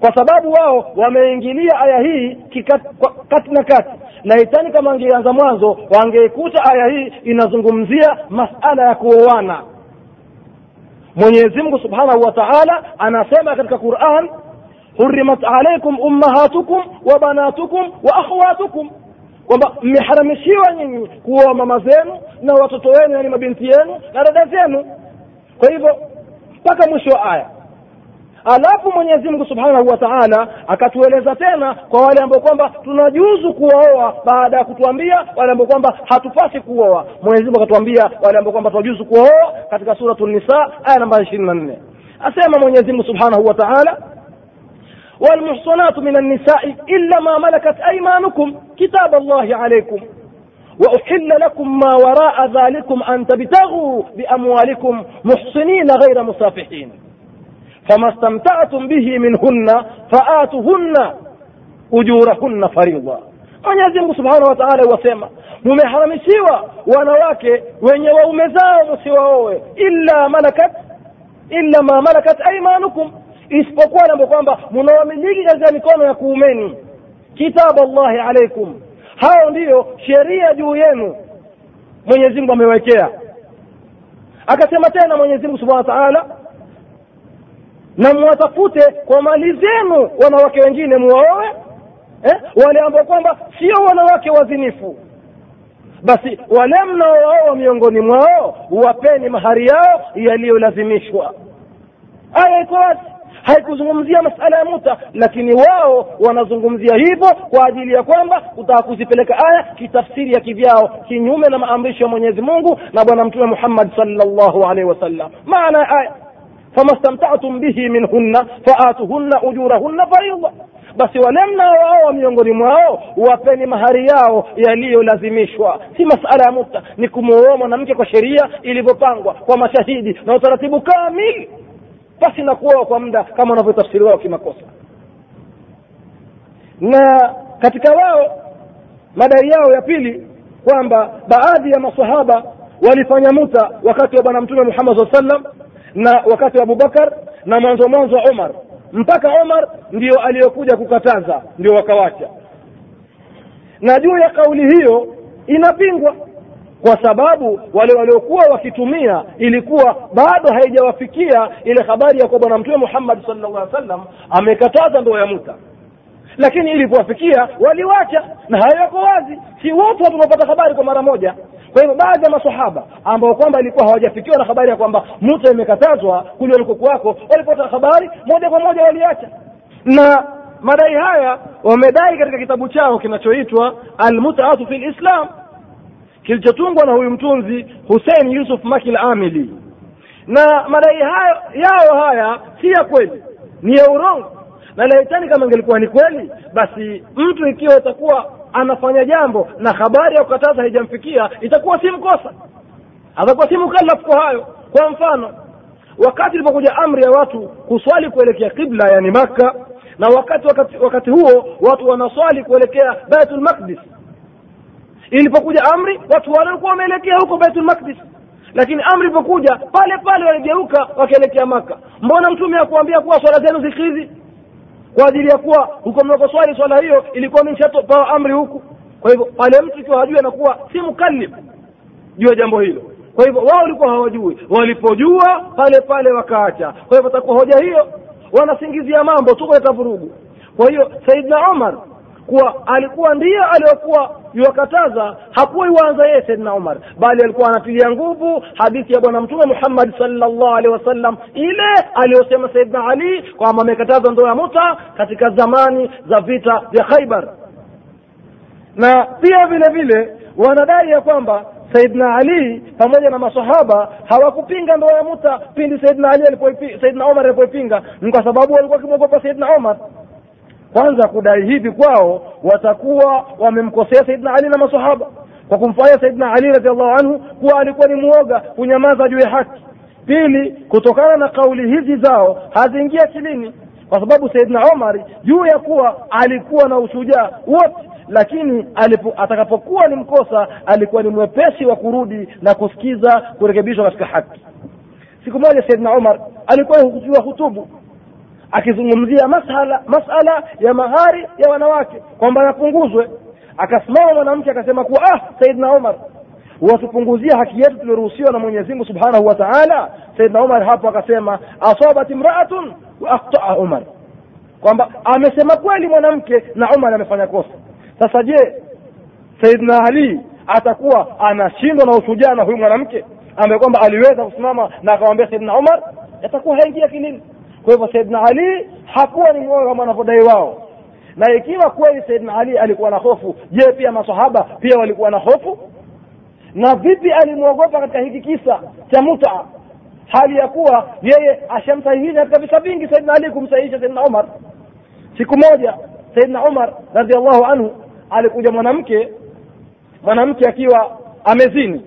S1: kwa sababu wao wameingilia aya hii kikat, kwa- kati na kati. Laitani kama wangeanza mwanzo wangeikuta aya hii inazungumzia masala ya kuoana. Mwenyezi mungu subhanahu wa taala anasema katika quran hurimat alaikum ummahatukum wa banatukum wa akhwatukum kwamba mmeharamishiwa nyinyi kuoa mama zenu na watoto wenu yani mabinti yenu na dada zenu. Kwa hivyo mpaka mwisho wa aya. Alafu mwenyezi mungu subhanahu wa taala akatueleza tena kwa wale ambao kwamba tunajuzu kuwaoa baada ya kutuambia wale ambao kwamba hatupasi kuoa. Mwenyezi mungu akatuambia wale ambao kwamba tunajuzu kuwaoa katika suratu nisa aya namba ishirini na nne. Asema mwenyezi mungu subhanahu wa taala والمحصنات من النساء إلا ما ملكت أيمانكم كتاب الله عليكم. وأحل لكم ما وراء ذلكم أن تبتغوا بأموالكم محصنين غير مسافحين فما استمتعتم به منهن فآتوهن أجورهن فريضة. Mwenyezi Mungu Subhanahu wa Ta'ala wasema mumeharamishiwa wanawake wenye waume zao msiwaoe illa malakat illa ma malakat aymanukum isipokuwa nambo kwamba mnawamiliki katika mikono ya kuumeni. Kitabu Allahi alaikum hao ndiyo sheria juu yenu. Mwenyezi Mungu amewekea. Akasema tena Mwenyezi Mungu Subhanahu wa Ta'ala na mwatafute kwa mali zenu wanawake wengine muwaowe eh? wale ambao kwamba sio wanawake wazinifu. Basi wale mnaowaoa miongoni mwao wapeni mahari yao yaliyolazimishwa. Aya iko wazi haikuzungumzia masala ya muta lakini wao wanazungumzia hivyo kwa ajili ya kwamba kutaka kuzipeleka aya kitafsiri ya kivyao kinyume na maamrisho ya mwenyezi mungu na bwana mtume muhammad salllahu alaihi wasallam. Maana ya aya fama stamtatum bihi minhunna faatuhunna ujurahunna faridha basi wale mnaowaoa miongoni mwao wapeni mahari yao yaliyolazimishwa. Si masala ya muta ni kumwoa mwanamke kwa sheria ilivyopangwa kwa mashahidi na utaratibu kamili pasi na kuoa kwa muda kama wanavyotafsiri wao kimakosa. Na katika wao madai yao ya pili kwamba baadhi ya masahaba walifanya muta wakati wa bwana mtume muhammad saa sallam na wakati wa abubakar na mwanzo mwanzo wa omar. Mpaka omar ndio aliyokuja kukataza ndio wakawacha. Na juu ya kauli hiyo inapingwa kwa sababu wale waliokuwa wakitumia ilikuwa bado haijawafikia ile habari ya kuwa bwana mtume muhammad sallallahu alaihi wasallam amekataza ndoa ya muta lakini ilipowafikia waliwacha na hayo wazi. Si wote tunapata habari kwa mara moja. Kwa hivyo baadhi ya masahaba ambao kwamba ilikuwa hawajafikiwa na habari ya kwamba muta imekatazwa kule walikokuwako walipata habari moja kwa moja waliacha. Na madai haya wamedai katika kitabu chao kinachoitwa almutaatu fi lislam kilichotungwa na huyu mtunzi Hussein Yusuf Makil Amili. Na madai hayo yao haya si ya kweli ni ya urongo. Na laitani kama ingelikuwa ni kweli basi mtu ikiwa itakuwa anafanya jambo na habari ya kukataza haijamfikia itakuwa si mkosa. Atakuwa si mukallaf kwa hayo. Kwa mfano wakati ilipokuja amri ya watu kuswali kuelekea kibla yani makka na wakati wakati, wakati huo watu wanaswali kuelekea baitul maqdis ilipokuja amri watu wale walikuwa wameelekea huko baitul maqdis. Lakini amri ilipokuja pale pale waligeuka wakaelekea maka mbona mtume akuambia kuwa swala zenu zikidhi kwa ajili ya kuwa huko mnakoswali swala hiyo ilikuwa mishatopewa amri huku. Kwa hivyo pale mtu ikiwa hajui anakuwa si mukallif juu ya jambo hilo. Kwa hivyo wao walikuwa hawajui. Walipojua pale pale wakaacha. Kwa hivyo takuwa hoja hiyo. Wanasingizia mambo tu kuleta vurugu. Kwa hiyo saidna umar kuwa alikuwa ndiye aliyokuwa yuwakataza hakuwa iwaanza yeye saidna umar bali alikuwa anatilia nguvu hadithi ya bwana mtume muhammad salllah alehi wasallam ile aliyosema saidna ali kwamba amekataza ndoa ya muta katika zamani za vita vya khaibar na pia vile vile wanadai ya kwamba saidna ali pamoja na masahaba hawakupinga ndoa ya muta pindi saidna ali alipoipi- saidna omar alipoipinga ni kwa sababu walikuwa wakimwogopa saidna omar kwanza kudai hivi kwao watakuwa wamemkosea saidna ali na masahaba kwa kumfanya saidna ali radiallahu anhu kuwa alikuwa ni mwoga kunyamaza juu ya haki. Pili kutokana na kauli hizi zao haziingia akilini. Kwa sababu saidna omar juu ya kuwa alikuwa na ushujaa wote lakini alipo, atakapokuwa ni mkosa alikuwa ni mwepesi wa kurudi na kusikiza kurekebishwa katika haki. Siku moja saidna omar alikuwa hukuziwa hutubu akizungumzia masala masala ya mahari ya wanawake kwamba yapunguzwe akasimama mwanamke akasema kuwa ah saidna umar watupunguzia haki yetu tulioruhusiwa na mwenyezi mungu subhanahu wa taala. Saidna umar hapo akasema asabat imraatun wa akhtaa umar kwamba amesema kweli mwanamke na umar amefanya kosa. Sasa je saidna ali atakuwa anashindwa na ushujaa na huyu mwanamke? Ambaye kwamba aliweza kusimama na akamwambia saidna umar yatakuwa haingia kilini kwa hivyo saidna ali hakuwa ni mwoga kama wanavyodai wao. Na ikiwa kweli saidna ali alikuwa na hofu je pia masahaba pia walikuwa na hofu? Na vipi alimwogopa katika hiki kisa cha muta? Hali ya kuwa yeye ashamsahihisha katika visa vingi saidna ali kumsahihisha saidna umar siku moja saidna umar radiallahu anhu alikuja mwanamke mwanamke akiwa amezini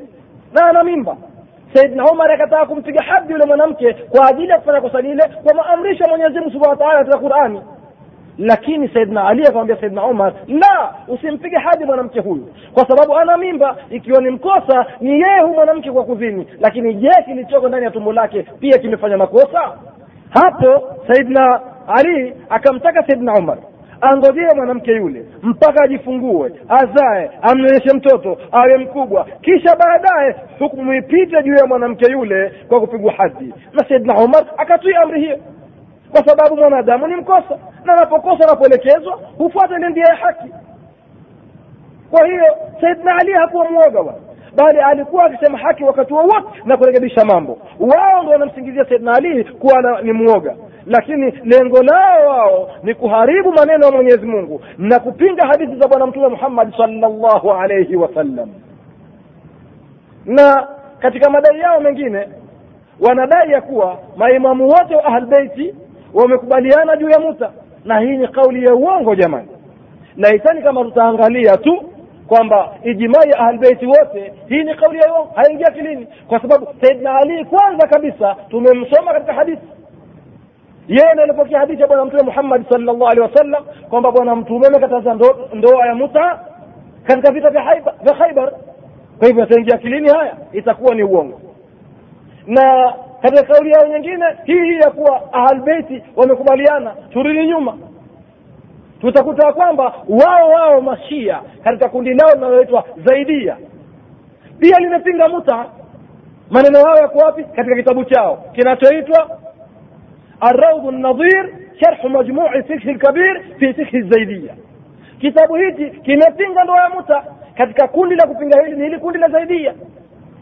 S1: na ana mimba saidna umar akataka kumpiga hadi yule mwanamke kwa ajili ya kufanya kosa lile kwa maamrisho mwenyezi mungu subhana wataala katika qurani. Lakini saidna ali akamwambia saidna umar la usimpige hadi mwanamke huyu kwa sababu ana mimba. Ikiwa ni mkosa ni yeye huyu mwanamke kwa kuzini. Lakini je kilichoko ndani ya tumbo lake pia kimefanya makosa? Hapo saidna ali akamtaka saidna umar angojee mwanamke yule mpaka ajifungue azae amnyonyeshe mtoto awe mkubwa. Kisha baadaye hukumu ipite juu ya mwanamke yule kwa kupigwa hadi na saidna umar akatui amri hiyo. Kwa sababu mwanadamu ni mkosa na anapokosa anapoelekezwa hufuata ile ndia ya haki. Kwa hiyo saidna ali hakuwa mwoga wa bali alikuwa akisema haki wakati wowote na kurekebisha mambo. Wao ndo wanamsingizia saidna ali kuwa ni mwoga lakini lengo lao wao ni kuharibu maneno ya mwenyezi mungu na kupinga hadithi za bwana mtume muhammadi salllahu alaihi wasallam na katika madai yao mengine wanadai ya kuwa maimamu wote wa ahlbeiti wamekubaliana juu ya muta na hii ni kauli ya uongo jamani. Na itani kama tutaangalia tu kwamba ijimai ya ahlbeiti wote hii ni kauli ya uongo haingia kilini kwa sababu saidna ali kwanza kabisa tumemsoma katika hadithi yeye ndiye alipokea hadithi ya bwana mtume muhammad sallallahu alaihi wasallam kwamba bwana mtume amekataza ndo, ndoa ya muta katika vita vya khaibar kwa hivyo yataingia kilini haya itakuwa ni uongo. Na katika kauli yao nyingine hii hii ya kuwa ahalbeiti wamekubaliana turudi nyuma. Tutakuta kwamba wao wao mashia katika kundi lao linaloitwa zaidia. Pia limepinga muta maneno yao yako wapi? Katika kitabu chao. Kinachoitwa الروض النظير شرح مجموع الفقه الكبير في فقه الزيدية. كتاب هيتي يا تنجا لو يموتا كتك كل هيجي تنجا هيتي لا زيدية.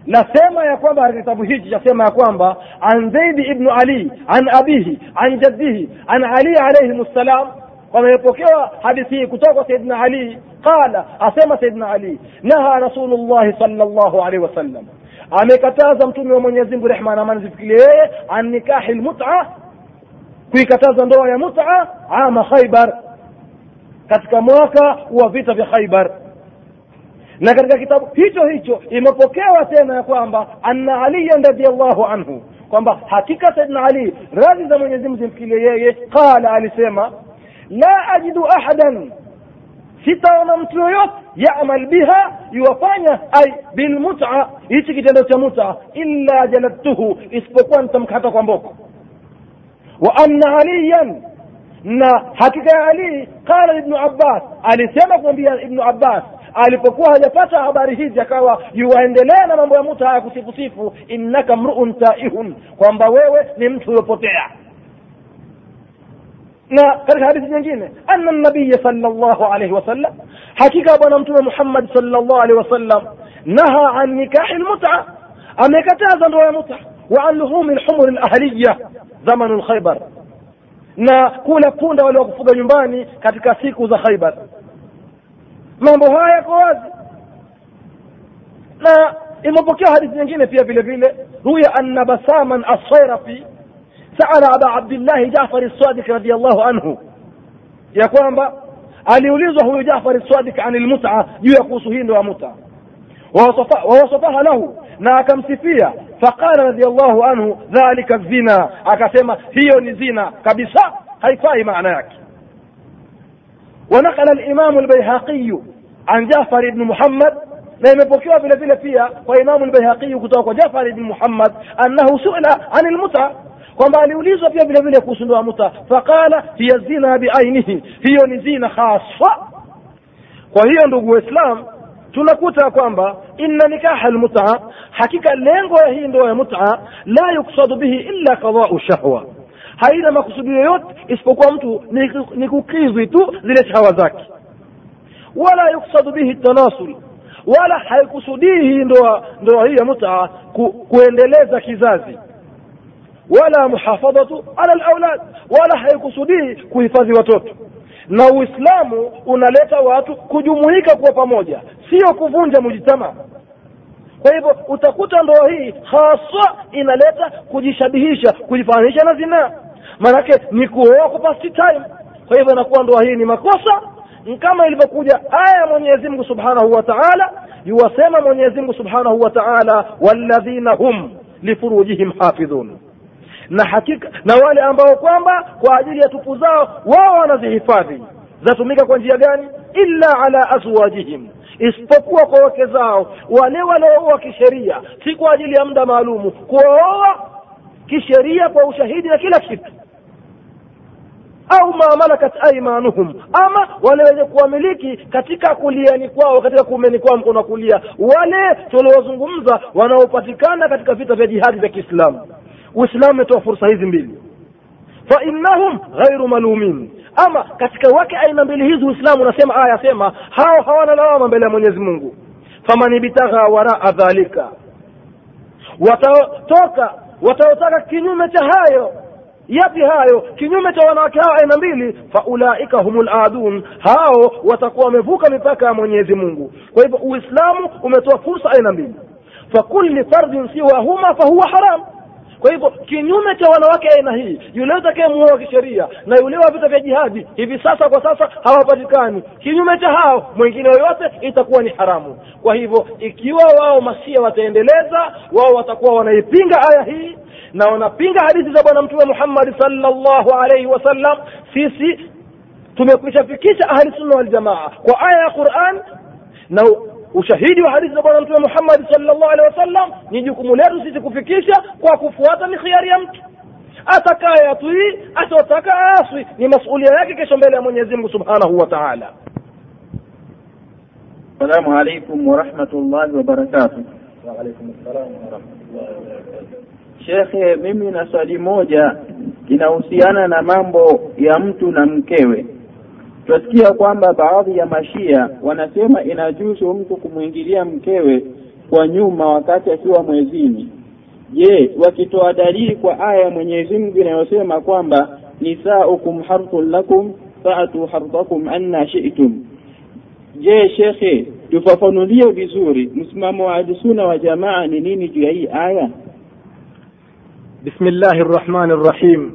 S1: لا سيما يا كوانبا كتاب هيتي نسيما يا كوانبا عن زيد ابن علي عن أبيه عن جده عن علي عليهم السلام. وما يبقوا حديثي كتاب سيدنا علي. قال أسيما سيدنا علي نهى رسول الله صلى الله عليه وسلم. amekataza mtume wa mwenyezi mwenyezimgu rehma na amani zifikilie yeye an nikahi kuikataza ndoa ya muta ama khaibar katika mwaka wa vita vya khaibar na katika kitabu hicho hicho imepokewa tena ya kwamba anna aliyan radiallahu anhu kwamba hakika saidna ali radhi za mwenyezi mungu zimfikilie yeye qala alisema la ajidu ahadan sitaona mtu yoyote yamal biha yuwafanya ai bilmuta hichi kitendo cha muta illa jaladtuhu isipokuwa nitamkata kwa mboko anna aliyan na hakika ya ali qala ibnu abbas alisema kumwambia ibnu abbas alipokuwa hajapata habari hizi akawa yuwaendelea na mambo ya muta haya kusifusifu innaka mruun taihun kwamba wewe ni mtu uliopotea na katika hadithi nyingine anna nabiya sala llahu alaihi wasallam hakika bwana mtume muhammad sala llahu alaihi wasallam naha an nikahi lmuta amekataza ndoa ya muta وعن لحوم الحمر الأهلية زمن الخيبر. نا كولا كولا ولو كفوغا يمباني كاتكا سيكو ذا خيبر. ما بوهاي كواز نا إما بوكي حديث نجينة فيها فيلا فيلا روي أن بساما أصير في سأل أبا عبد الله جعفر الصادق رضي الله عنه. يا كوانبا أليوليزه جعفر الصادق عن المتعة؟ يو يقوسه هين ومتعة ووصفها له. na akamsifia faqala radiallahu anhu dhalika zina akasema hiyo ni zina kabisa haifai maana yake ونقل الإمام البيهقي عن جعفر بن محمد na imepokewa vile vile pia kwa imamu lbaihaqii kutoka kwa jafar ibn muhammad annahu suila ani lmuta kwamba aliulizwa pia vile vile kuhusu ndoa muta faqala hiya zina biainihi hiyo ni zina khaswa kwa hiyo ndugu waislam tunakuta kwamba inna nikaha almut'a hakika lengo ya hii ndoa ya mut'a la yuksadu bihi illa qada'u shahwa. Haina makusudio yoyote isipokuwa mtu ni, kukizwi tu zile shahawa zake. Wala yuksadu bihi tanasul wala haikusudii hii ndoa ndoa hii ya mut'a ku, kuendeleza kizazi. Wala muhafadhatu ala alaulad wala haikusudii kuhifadhi watoto na uislamu unaleta watu kujumuika kuwa pamoja sio kuvunja mujtama. Kwa hivyo utakuta ndoa hii haswa inaleta kujishabihisha kujifananisha na zinaa. Maanake ni kuoa kwa past time. Kwa hivyo inakuwa ndoa hii ni makosa. Kama ilivyokuja aya ya mwenyezi mungu subhanahu wa taala yuwasema mwenyezi mungu subhanahu wa taala walladhina hum lifurujihim hafidhun na hakika na wale ambao kwamba kwa ajili ya tupu zao wao wanazihifadhi. Zatumika kwa njia gani? Illa ala azwajihim. Isipokuwa kwa wake zao. Wale waliooa kisheria si kwa ajili ya muda maalumu. Kuoa kisheria kwa ushahidi na kila kitu. Au ma malakat aimanuhum ama wale wenye kuwamiliki katika kuliani kwao katika kuumeni kwao mkono wa kulia. Wale tuliozungumza wanaopatikana katika vita vya jihadi vya kiislamu uislamu umetoa fursa hizi mbili. Fa ghairu malumin. Ama katika wake aina mbili hizi uislamu unasema aya sema hao hawana lawama mbele ya mwenyezi mungu. Faman ibtagha waraa dhalika. Wataotoka wataotaka kinyume cha hayo yapi hayo? Kinyume cha wanawake hao aina mbili faulaika humul adun. Hao watakuwa wamevuka mipaka ya mwenyezi mungu. Kwa hivyo uislamu umetoa fursa aina mbili. Fakulli fardin siwahuma fahuwa haram kwa hivyo kinyume cha wanawake aina hii yule utakayemuoa kisheria na yule wa vita vya jihadi hivi sasa kwa sasa hawapatikani. Kinyume cha hao mwingine yoyote itakuwa ni haramu. Kwa hivyo ikiwa wao masia wataendeleza wao watakuwa wanaipinga aya hii na wanapinga hadithi za bwana mtume muhammadi sallallahu alaihi wasallam sisi tumekwishafikisha ahli sunna waljamaa kwa aya ya quran na ushahidi wa hadithi za bwana mtume Muhammad sallallahu alehi wasallam ni jukumu letu sisi kufikisha kwa kufuata mikhiari ya mtu. Atakaye atii atotaka aaswi ni masulia yake kesho mbele ya Mwenyezi Mungu subhanahu wa ta'ala.
S5: Assalamu alaikum warahmatullahi rahmatullahi Shekhe, mimi na swali moja inahusiana na mambo ya mtu na mkewe twasikia kwamba baadhi ya mashia wanasema inajuzu mtu kumwingilia mkewe kwa nyuma wakati akiwa mwezini. Je, wakitoa dalili kwa aya ya Mwenyezi Mungu inayosema kwamba nisaukum harthun lakum fa'atu harthakum anna shi'tum. Je, shekhe, tufafanulie vizuri msimamo wa Ahlussunna wa Jamaa ni nini juu ya hii aya?
S1: bismillahi rahmani Rahim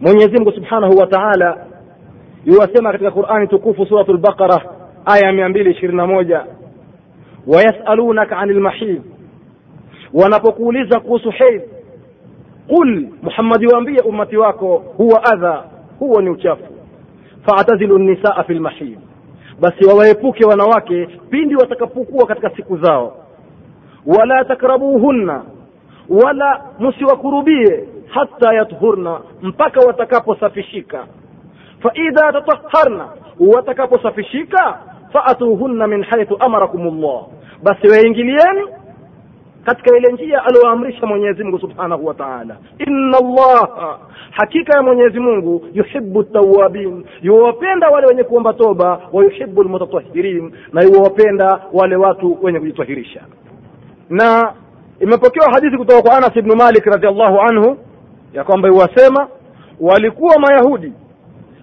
S1: mwenyezi mungu subhanahu wa taala yuwasema katika qurani tukufu suratu lbaqara aya mia mbili ishirini na moja. Wayasalunaka ani lmahid wanapokuuliza kuhusu heidh qul muhammadi waambie ummati wako huwa adha huo ni uchafu. Faatazilu nisaa fi lmahid basi wawaepuke wanawake pindi watakapokuwa katika siku zao. Wala takrabuhunna wala msiwakurubie hata yathurna mpaka watakaposafishika. Faidha tataharna watakaposafishika faatuhunna min haithu amarakum llah basi waingilieni katika ile njia aliyoamrisha mwenyezi mungu subhanahu wa taala. Inna allaha hakika ya mwenyezi mungu yuhibu tawabin yuwapenda wale wenye kuomba toba wa yuhibu lmutatahirin na yuwapenda wale watu wenye kujitahirisha na imepokewa hadithi kutoka kwa anas ibnu malik radiallahu anhu ya kwamba iwasema walikuwa mayahudi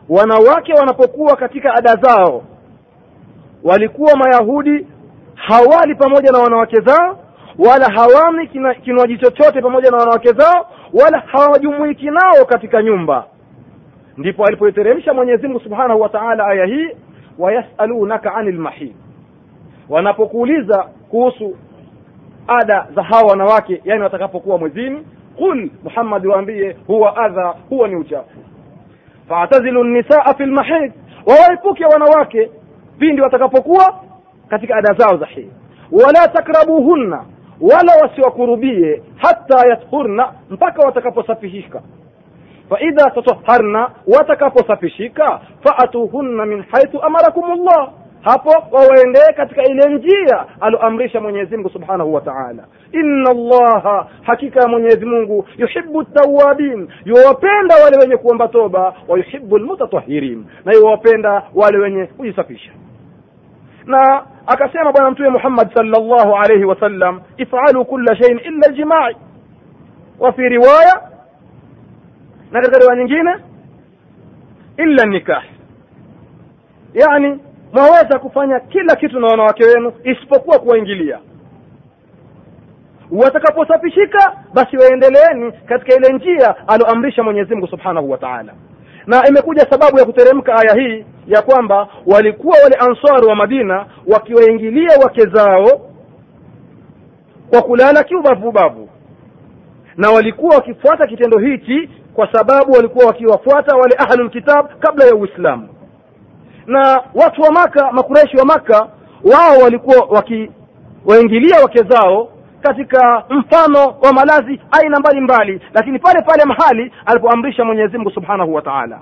S1: wanawake wanapokuwa katika ada zao walikuwa mayahudi hawali pamoja na wanawake zao wala hawani kinywaji chochote pamoja na wanawake zao wala hawajumuiki nao katika nyumba. Ndipo alipoiteremsha mwenyezi mungu subhanahu wa taala aya hii wayasalunaka ani lmahid wanapokuuliza kuhusu ada za hawa wanawake yani watakapokuwa mwezini qul muhammad waambie huwa adha huwa ni uchafu. Faatazilu nisaa fi lmahid wawaepuke wanawake pindi watakapokuwa katika ada zao za hii wala takrabuhunna wala wasiwakurubie hata yathurna mpaka watakaposafishika. Faidha tataharna watakaposafishika faatuhunna min haithu amarakum llah hapo wawaendee katika ile njia aloamrisha mwenyezi mungu subhanahu wa taala. Inna allaha hakika ya mwenyezi mungu yuhibu tawabin yuwapenda wale wenye kuomba toba wa yuhibu lmutatahirin na yuwapenda wale wenye kujisafisha. Na akasema bwana mtume muhammad sallallahu alayhi wasallam ifalu kulla shay'in illa aljimai. Wa fi riwaya na katika riwaya nyingine illa nikah. Yani mwaweza kufanya kila kitu na wanawake wenu isipokuwa kuwaingilia. Watakaposafishika basi waendeleeni katika ile njia aloamrisha mwenyezi mungu subhanahu wa taala. Na imekuja sababu ya kuteremka aya hii ya kwamba walikuwa wale ansari wa madina wakiwaingilia wake zao kwa kulala kiubavubavu na walikuwa wakifuata kitendo hichi kwa sababu walikuwa wakiwafuata wale ahlul kitab kabla ya uislamu na watu wa maka makureshi wa maka wao walikuwa wakiwaingilia wake zao katika mfano wa malazi aina mbalimbali lakini pale pale mahali alipoamrisha mwenyezi mungu subhanahu wa taala.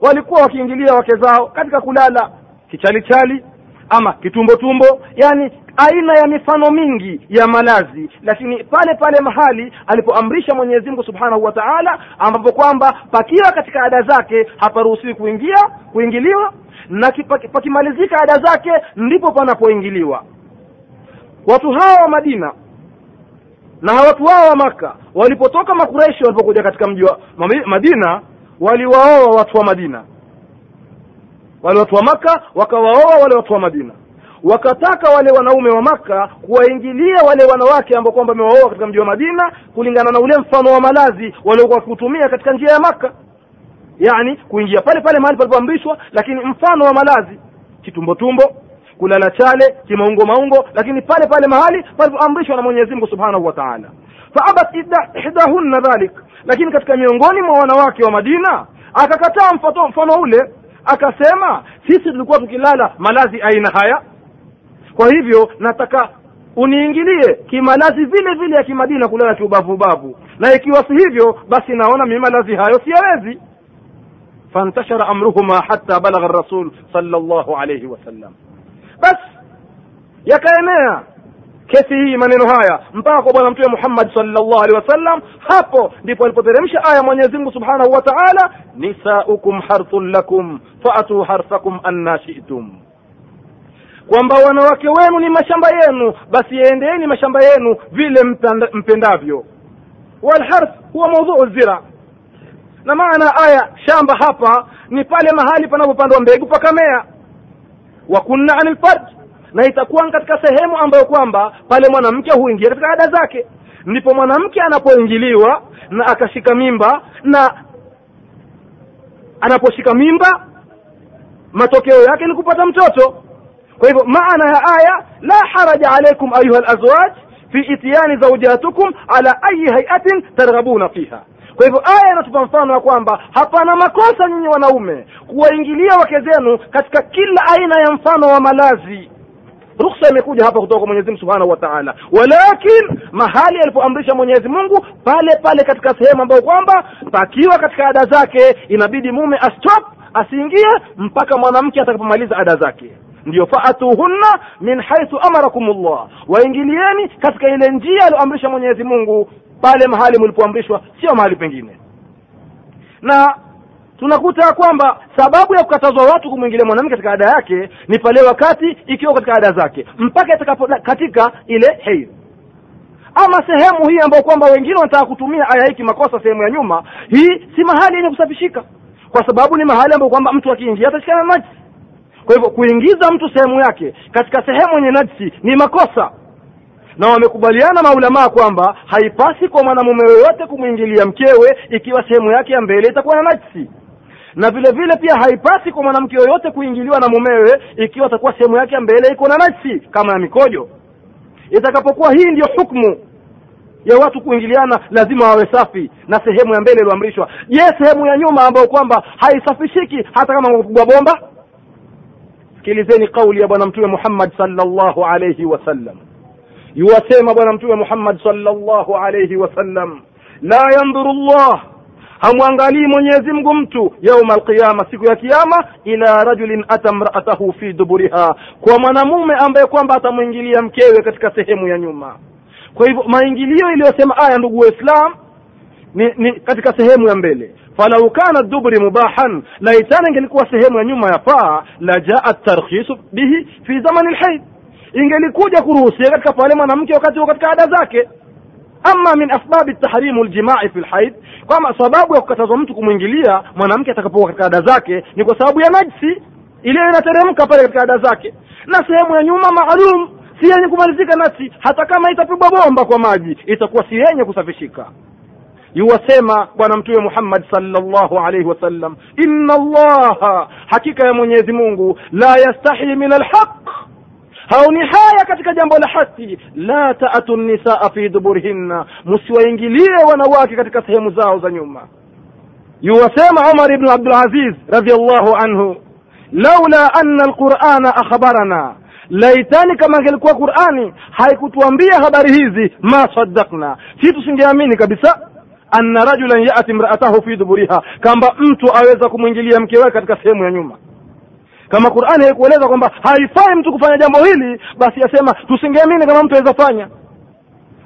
S1: Walikuwa wakiingilia wake zao katika kulala kichalichali ama kitumbotumbo yani aina ya mifano mingi ya malazi. Lakini pale pale mahali alipoamrisha mwenyezi mungu subhanahu wa taala ambapo kwamba pakiwa katika ada zake haparuhusiwi kuingia kuingiliwa. Na pakimalizika ada zake ndipo panapoingiliwa. Watu hawa wa madina na watu hawa wa maka walipotoka makureshi walipokuja katika mji wa madina waliwaoa watu wa madina. Wale watu wa maka wakawaoa wale watu wa madina wakataka wale wanaume wa maka kuwaingilia wale wanawake ambao kwamba wamewaoa katika mji wa madina kulingana na ule mfano wa malazi waliokuwa wakiutumia katika njia ya maka yani kuingia pale pale mahali palipoamrishwa lakini mfano wa malazi kitumbotumbo kulala chale kimaungo maungo lakini pale pale mahali palipoamrishwa na mwenyezi mungu subhanahu wa taala. Faabat ihdahunna dhalik. Lakini katika miongoni mwa wanawake wa madina akakataa mfano ule akasema sisi tulikuwa tukilala malazi aina haya kwa hivyo nataka uniingilie kimalazi vile vile ya kimadina kulala kiubavubavu na ikiwa si hivyo basi naona mi malazi hayo siyawezi. Fantashara amruhuma hata balagha rasul sallallahu alayhi wasallam basi yakaenea kesi hii maneno haya mpaka kwa bwana mtume muhammad sallallahu alaihi wasallam hapo ndipo alipoteremsha aya mwenyezi mungu subhanahu wa taala nisaukum harthun lakum faatuu harthakum anna shi'tum kwamba wanawake wenu ni mashamba yenu basi yaendeeni mashamba yenu vile mpendavyo. Walharth huwa maudhuu zira. Na maana aya shamba hapa ni pale mahali panapopandwa mbegu pakamea wa kunna anil farj na itakuwa katika sehemu ambayo kwamba pale mwanamke huingia katika ada zake. Ndipo mwanamke anapoingiliwa na akashika mimba na anaposhika mimba matokeo yake ni kupata mtoto kwa hivyo maana ya aya la haraja alaikum ayuha lazwaj fi ityani zaujatukum ala ayi hayatin targhabuna fiha. Kwa hivyo aya inatupa mfano ya kwamba hapana makosa nyinyi wanaume kuwaingilia wake zenu katika kila aina ya mfano wa malazi. Ruksa imekuja hapa kutoka kwa mwenyezi subhanahu wa taala. Walakin mahali alipoamrisha mwenyezi mungu pale pale katika sehemu ambayo kwamba pakiwa katika ada zake inabidi mume astop asiingie mpaka mwanamke atakapomaliza ada zake ndiyo faatuhunna min haithu amarakum llah waingilieni katika ile njia alioamrisha mwenyezi mungu pale mahali mlipoamrishwa sio mahali pengine. Na tunakuta kwamba sababu ya kukatazwa watu kumwingilia mwanamke katika ada yake ni pale wakati ikiwa katika ada zake mpaka itakapo katika ile heidh ama sehemu hii ambayo kwamba wengine wanataka kutumia aya hiki makosa sehemu ya nyuma hii si mahali yenye kusafishika. Kwa sababu ni mahali ambayo kwamba mtu akiingia atashikana na najisi kwa hivyo kuingiza mtu sehemu yake katika sehemu yenye najisi ni makosa. Na wamekubaliana maulamaa kwamba haipasi kwa mwanamume yoyote kumwingilia mkewe ikiwa sehemu yake ya mbele itakuwa na najisi. Na vile vile pia haipasi kwa mwanamke yoyote kuingiliwa na mumewe ikiwa atakuwa sehemu yake ya mbele iko na najisi kama ya mikojo. Itakapokuwa hii ndiyo hukmu ya watu kuingiliana lazima wawe safi na sehemu ya mbele iliyoamrishwa. Je sehemu ya nyuma ambayo kwamba haisafishiki hata kama kupigwa bomba sikilizeni kauli ya bwana mtume muhammad sallallahu alaihi wasallam yuwasema bwana mtume muhammad sallallahu alaihi wasallam la yandhuru llah hamwangalii mwenyezi mungu mtu yauma alqiyama siku ya kiama ila rajulin ata mraatahu fi duburiha. Kwa mwanamume ambaye kwamba atamwingilia mkewe katika sehemu ya nyuma. Kwa hivyo maingilio iliyosema aya ndugu waislam ni, ni katika sehemu ya mbele falau kana dubri mubahan laitana ingelikuwa sehemu ya nyuma ya paa la jaa tarkhisu bihi fi zamani lhaid ingelikuja kuruhusia katika pale mwanamke wakati huo katika ada zake. Ama min asbabi tahrimu ljimai fi lhaid kwama sababu ya kukatazwa mtu kumwingilia mwanamke atakapokuwa katika ada zake ni kwa sababu ya najsi iliyo inateremka pale katika ada zake. Na sehemu ya nyuma maalum si yenye kumalizika nasi hata kama itapigwa bomba kwa maji itakuwa si yenye kusafishika yuwasema bwana mtume muhammad sallallahu alaihi wasallam inna allaha hakika ya mwenyezi mungu la yastahi min alhaq. Haoni haya katika jambo la haki. La taatu nisaa fi duburihinna msiwaingilie wanawake katika sehemu zao za nyuma. Yuwasema umar ibnu abdulaziz radiallahu anhu laula anna alqurana akhbarana laitani kama angelikuwa qurani haikutuambia habari hizi ma saddakna si tusingeamini kabisa anna rajulan yati imraatahu fi duburiha kwamba mtu aweza kumwingilia mke wake katika sehemu ya nyuma. Kama qurani haikueleza kwamba haifai mtu kufanya jambo hili basi asema tusingeamini kama mtu aweza fanya.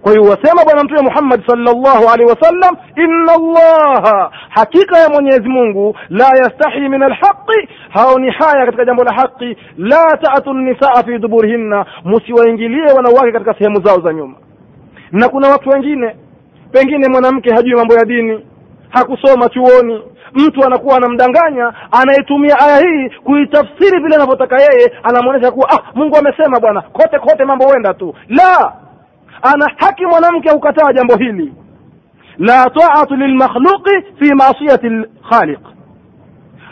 S1: Kwa hiyo wasema bwana mtume muhammad sallallahu alaihi wasallam inna allaha hakika ya mwenyezi mungu la yastahi min alhaqi haoni haya katika jambo la haqi la taatu nisaa fi duburihinna musiwaingilie wanawake katika sehemu zao za nyuma. Na kuna watu wengine pengine mwanamke hajui mambo ya dini hakusoma chuoni. Mtu anakuwa anamdanganya anayetumia aya hii kuitafsiri vile anavyotaka yeye anamwonyesha kuwa ah mungu amesema bwana kote kote mambo huenda tu. La! Ana haki mwanamke kukataa jambo hili. La taatu lilmakhluqi fi masiyati lkhaliq.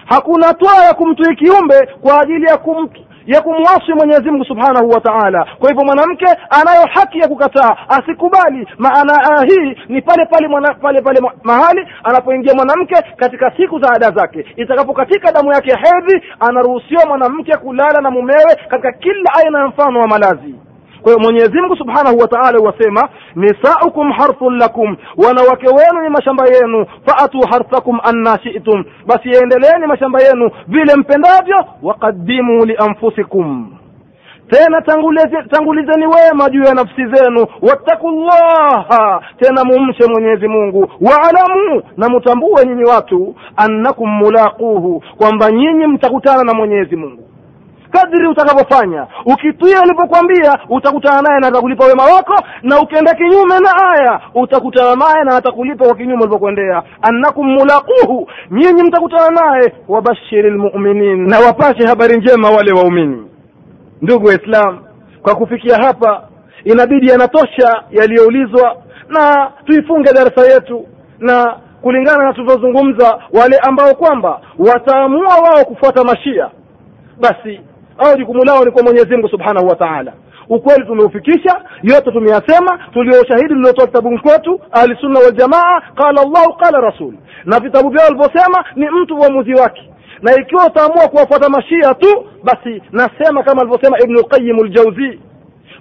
S1: Hakuna toa ya kumtii kiumbe kwa ajili ya kum ya kumwasi mwenyezi mungu subhanahu wa taala. Kwa hivyo mwanamke anayo haki ya kukataa asikubali. Maana hii ni pale pale mwana, pale pale mahali anapoingia mwanamke katika siku za ada zake. Itakapokatika damu yake ya hedhi anaruhusiwa mwanamke kulala na mumewe katika kila aina ya mfano wa malazi kwa hiyo mwenyezi mungu subhanahu wa taala huwasema nisaukum harthun lakum. Wanawake wenu ni mashamba yenu. Faatu harthakum anna shitum. Basi yaendeleeni mashamba yenu vile mpendavyo waqaddimu lianfusikum tena tangulizeni wema juu ya nafsi zenu. Wattaku llaha tena mumche mwenyezi mungu. Waalamu na mutambue nyinyi watu annakum mulaquhu. Kwamba nyinyi mtakutana na mwenyezi mungu kadri utakavyofanya. Ukitia alivyokwambia utakutana naye na atakulipa wema wako na ukienda kinyume na aya utakutana naye na atakulipa kwa kinyume ulivyokwendea annakum mulaquhu nyinyi mtakutana naye wabashiri lmuminin na wapashe habari njema wale waumini. Ndugu waislam kwa kufikia hapa inabidi yanatosha yaliyoulizwa na tuifunge darasa yetu na kulingana na tulivyozungumza wale ambao kwamba wataamua wao kufuata mashia basi au jukumu lao ni kwa mwenyezi mungu subhanahu wa taala. Ukweli tumeufikisha yote tumeyasema tulio ushahidi tuliotoa kitabuni kwetu ahlisunna waljamaa qala llahu qala rasul. Na vitabu vyao walivyosema ni mtu uamuzi wake. Na ikiwa utaamua kuwafuata mashia tu basi nasema kama alivyosema ibnu lqayim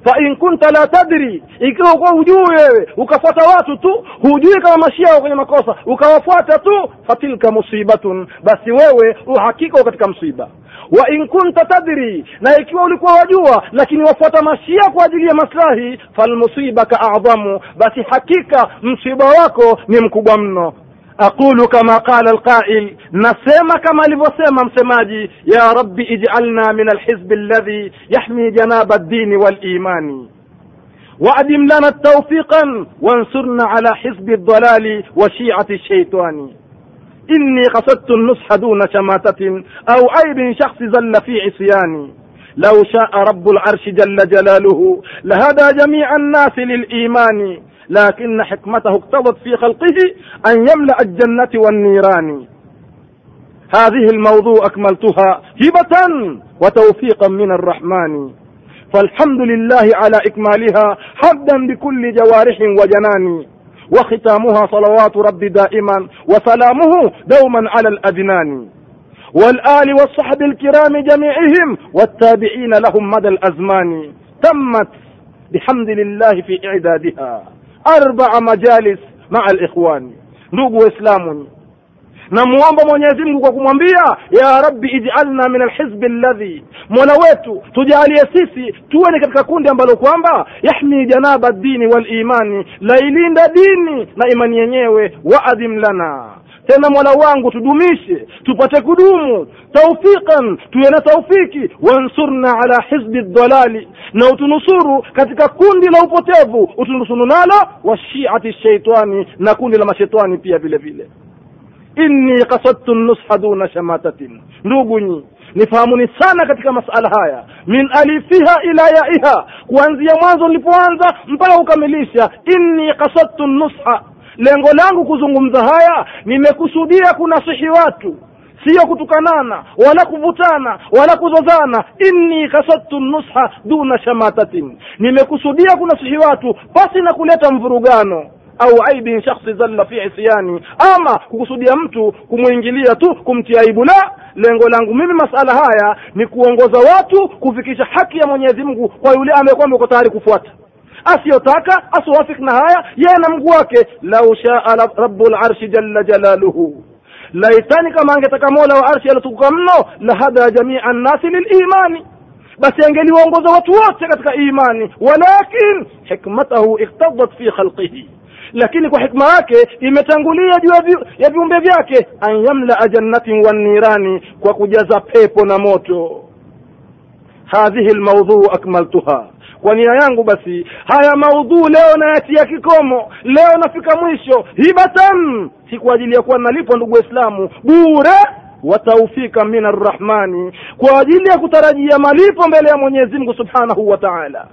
S1: ljauzii fain kunta la tadri ikiwa ukuwa hujui wewe ukafuata watu tu hujui kama mashia kwenye makosa ukawafuata tu fatilka musibatun basi wewe uhakika katika msiba. Wa in kunta tadri na ikiwa ulikuwa wajua lakini wafuata mashia kwa ajili ya maslahi falmusibaka adhamu basi hakika msiba wako ni mkubwa mno aqulu kama qala alqail nasema kama alivyosema msemaji ya rabbi ij'alna min alhizbi alladhi yahmi janaba ad-din wal-imani وأدم لنا توفيقا وانصرنا على حزب الضلال وشيعة الشيطان. إني قصدت النصح دون شماتة أو عيب شخص زل في عصياني لو شاء رب العرش جل جلاله لهدى جميع الناس للإيمان. لكن حكمته اقتضت في خلقه أن يملأ الجنة والنيران. هذه الموضوع أكملتها هبة وتوفيقا من الرحمن. فالحمد لله على إكمالها حمدا بكل جوارح وجنان. وختامها صلوات رب دائما وسلامه دوما على الأدنان. والآل والصحب الكرام جميعهم والتابعين لهم مدى الأزمان. تمت بحمد الله في إعدادها. arbaa majalis maa alikhwani ndugu waislamu namuomba mwenyezi mungu kwa kumwambia ya rabbi ijalna min alhizbi alladhi mola wetu tujalie sisi tuwe ni katika kundi ambalo kwamba yahmi janaba dini walimani lailinda dini na imani yenyewe waadhim lana tena mola wangu tudumishe tupate kudumu. Taufiqan tuwe na taufiki. Wansurna ala hizbi dhalali. Na utunusuru katika kundi la upotevu. Utunusuru nalo wa shiati shaitani na kundi la mashetani pia vile vile. Inni kasadtu nusha duna shamatatin. Ndugu nyi nifahamuni sana katika masala haya. Min alifiha ila yaiha. Kuanzia mwanzo nilipoanza mpaka kukamilisha. Inni kasadtu nusha lengo langu kuzungumza haya nimekusudia kunasihi watu. Siyo kutukanana wala kuvutana wala kuzozana. Inni kasadtu nusha duna shamatatin. Nimekusudia kunasihi watu pasi na kuleta mvurugano. Au aibin shakhsi zalla fi isyani. Ama kukusudia mtu kumwingilia tu kumtia aibu. La lengo langu mimi masala haya ni kuongoza watu kufikisha haki ya mwenyezi mungu kwa yule ambaye kwamba uko tayari kufuata asiyotaka asiwafik na haya yeye na mguu wake. Lau shaa rabbul arshi jalla jalaluhu. Laitani kama angetaka mola wa arshi alitukuka mno lahada jamia nnasi lilimani basi angeliwaongoza watu wote katika imani. Walakin hikmatahu iktadat fi khalqihi. Lakini kwa hikma yake imetangulia juu ya viumbe vyake. An yamlaa jannatin wannirani kwa kujaza pepo na moto. Hadhihi lmaudhuu akmaltuha kwa nia yangu basi haya maudhuu leo nayatia kikomo. Leo nafika mwisho. Hibatan! Si kwa ajili ya kuwa nalipwa ndugu waislamu. Bure wa taufika min arrahmani kwa ajili ya kutarajia malipo mbele ya mwenyezi mungu subhanahu wa taala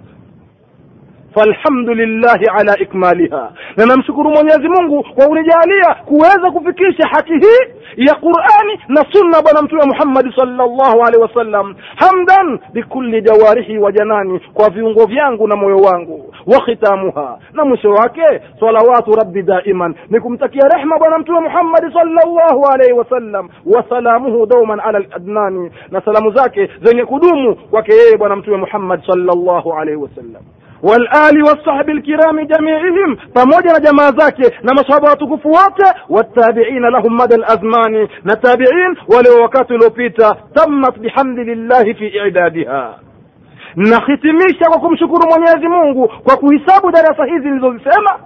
S1: falhamdulillahi ala ikmaliha. Na namshukuru mwenyezi mungu kwa unijalia kuweza kufikisha haki hii ya qurani na sunna bwana mtume muhammadi salllahu alehi wasallam. Hamdan bikulli jawarihi wa janani kwa viungo vyangu na moyo wangu. Wa khitamuha. Na mwisho wake salawatu rabbi daiman. Ni kumtakia rehma bwana mtume muhammadi salllahu alaihi wasallam. Wasalamuhu dauman ala ladnani na salamu zake zenye kudumu kwake yeye bwana mtume muhammad salllahu alaihi wasallam والآل والصحب الكرام جميعهم pamoja na jamaa zake na masahaba watukufu wote wattabiina lahum mada lazmani na tabiin wale wakati uliopita tammat bihamdillahi fi idadiha nahitimisha kwa kumshukuru mwenyezi mungu kwa kuhisabu darasa hizi nilizozisema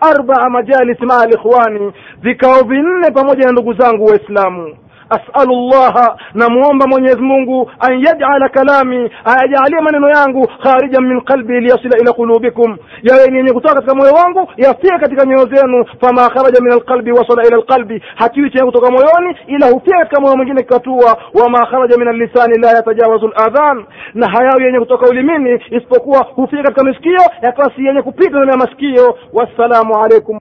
S1: arbaa majalis maa likhwani vikao vinne pamoja na ndugu zangu waislamu asalu llaha namwomba mwenyezi mungu an yajala kalami ayajalie maneno yangu kharijan min qalbi liyasila ila qulubikum. Yawe ni yenye kutoka katika moyo wangu yafie katika nyoyo zenu. Fama kharaja min alqalbi wasala ila alqalbi hakiwi chenye kutoka moyoni ila hufia katika moyo mwingine kikatua wama kharaja min allisani la yatajawazu ladhan na hayawi yenye kutoka ulimini isipokuwa hufia katika masikio yakawa si yenye kupita ndani ya masikio. Wassalamu alaikum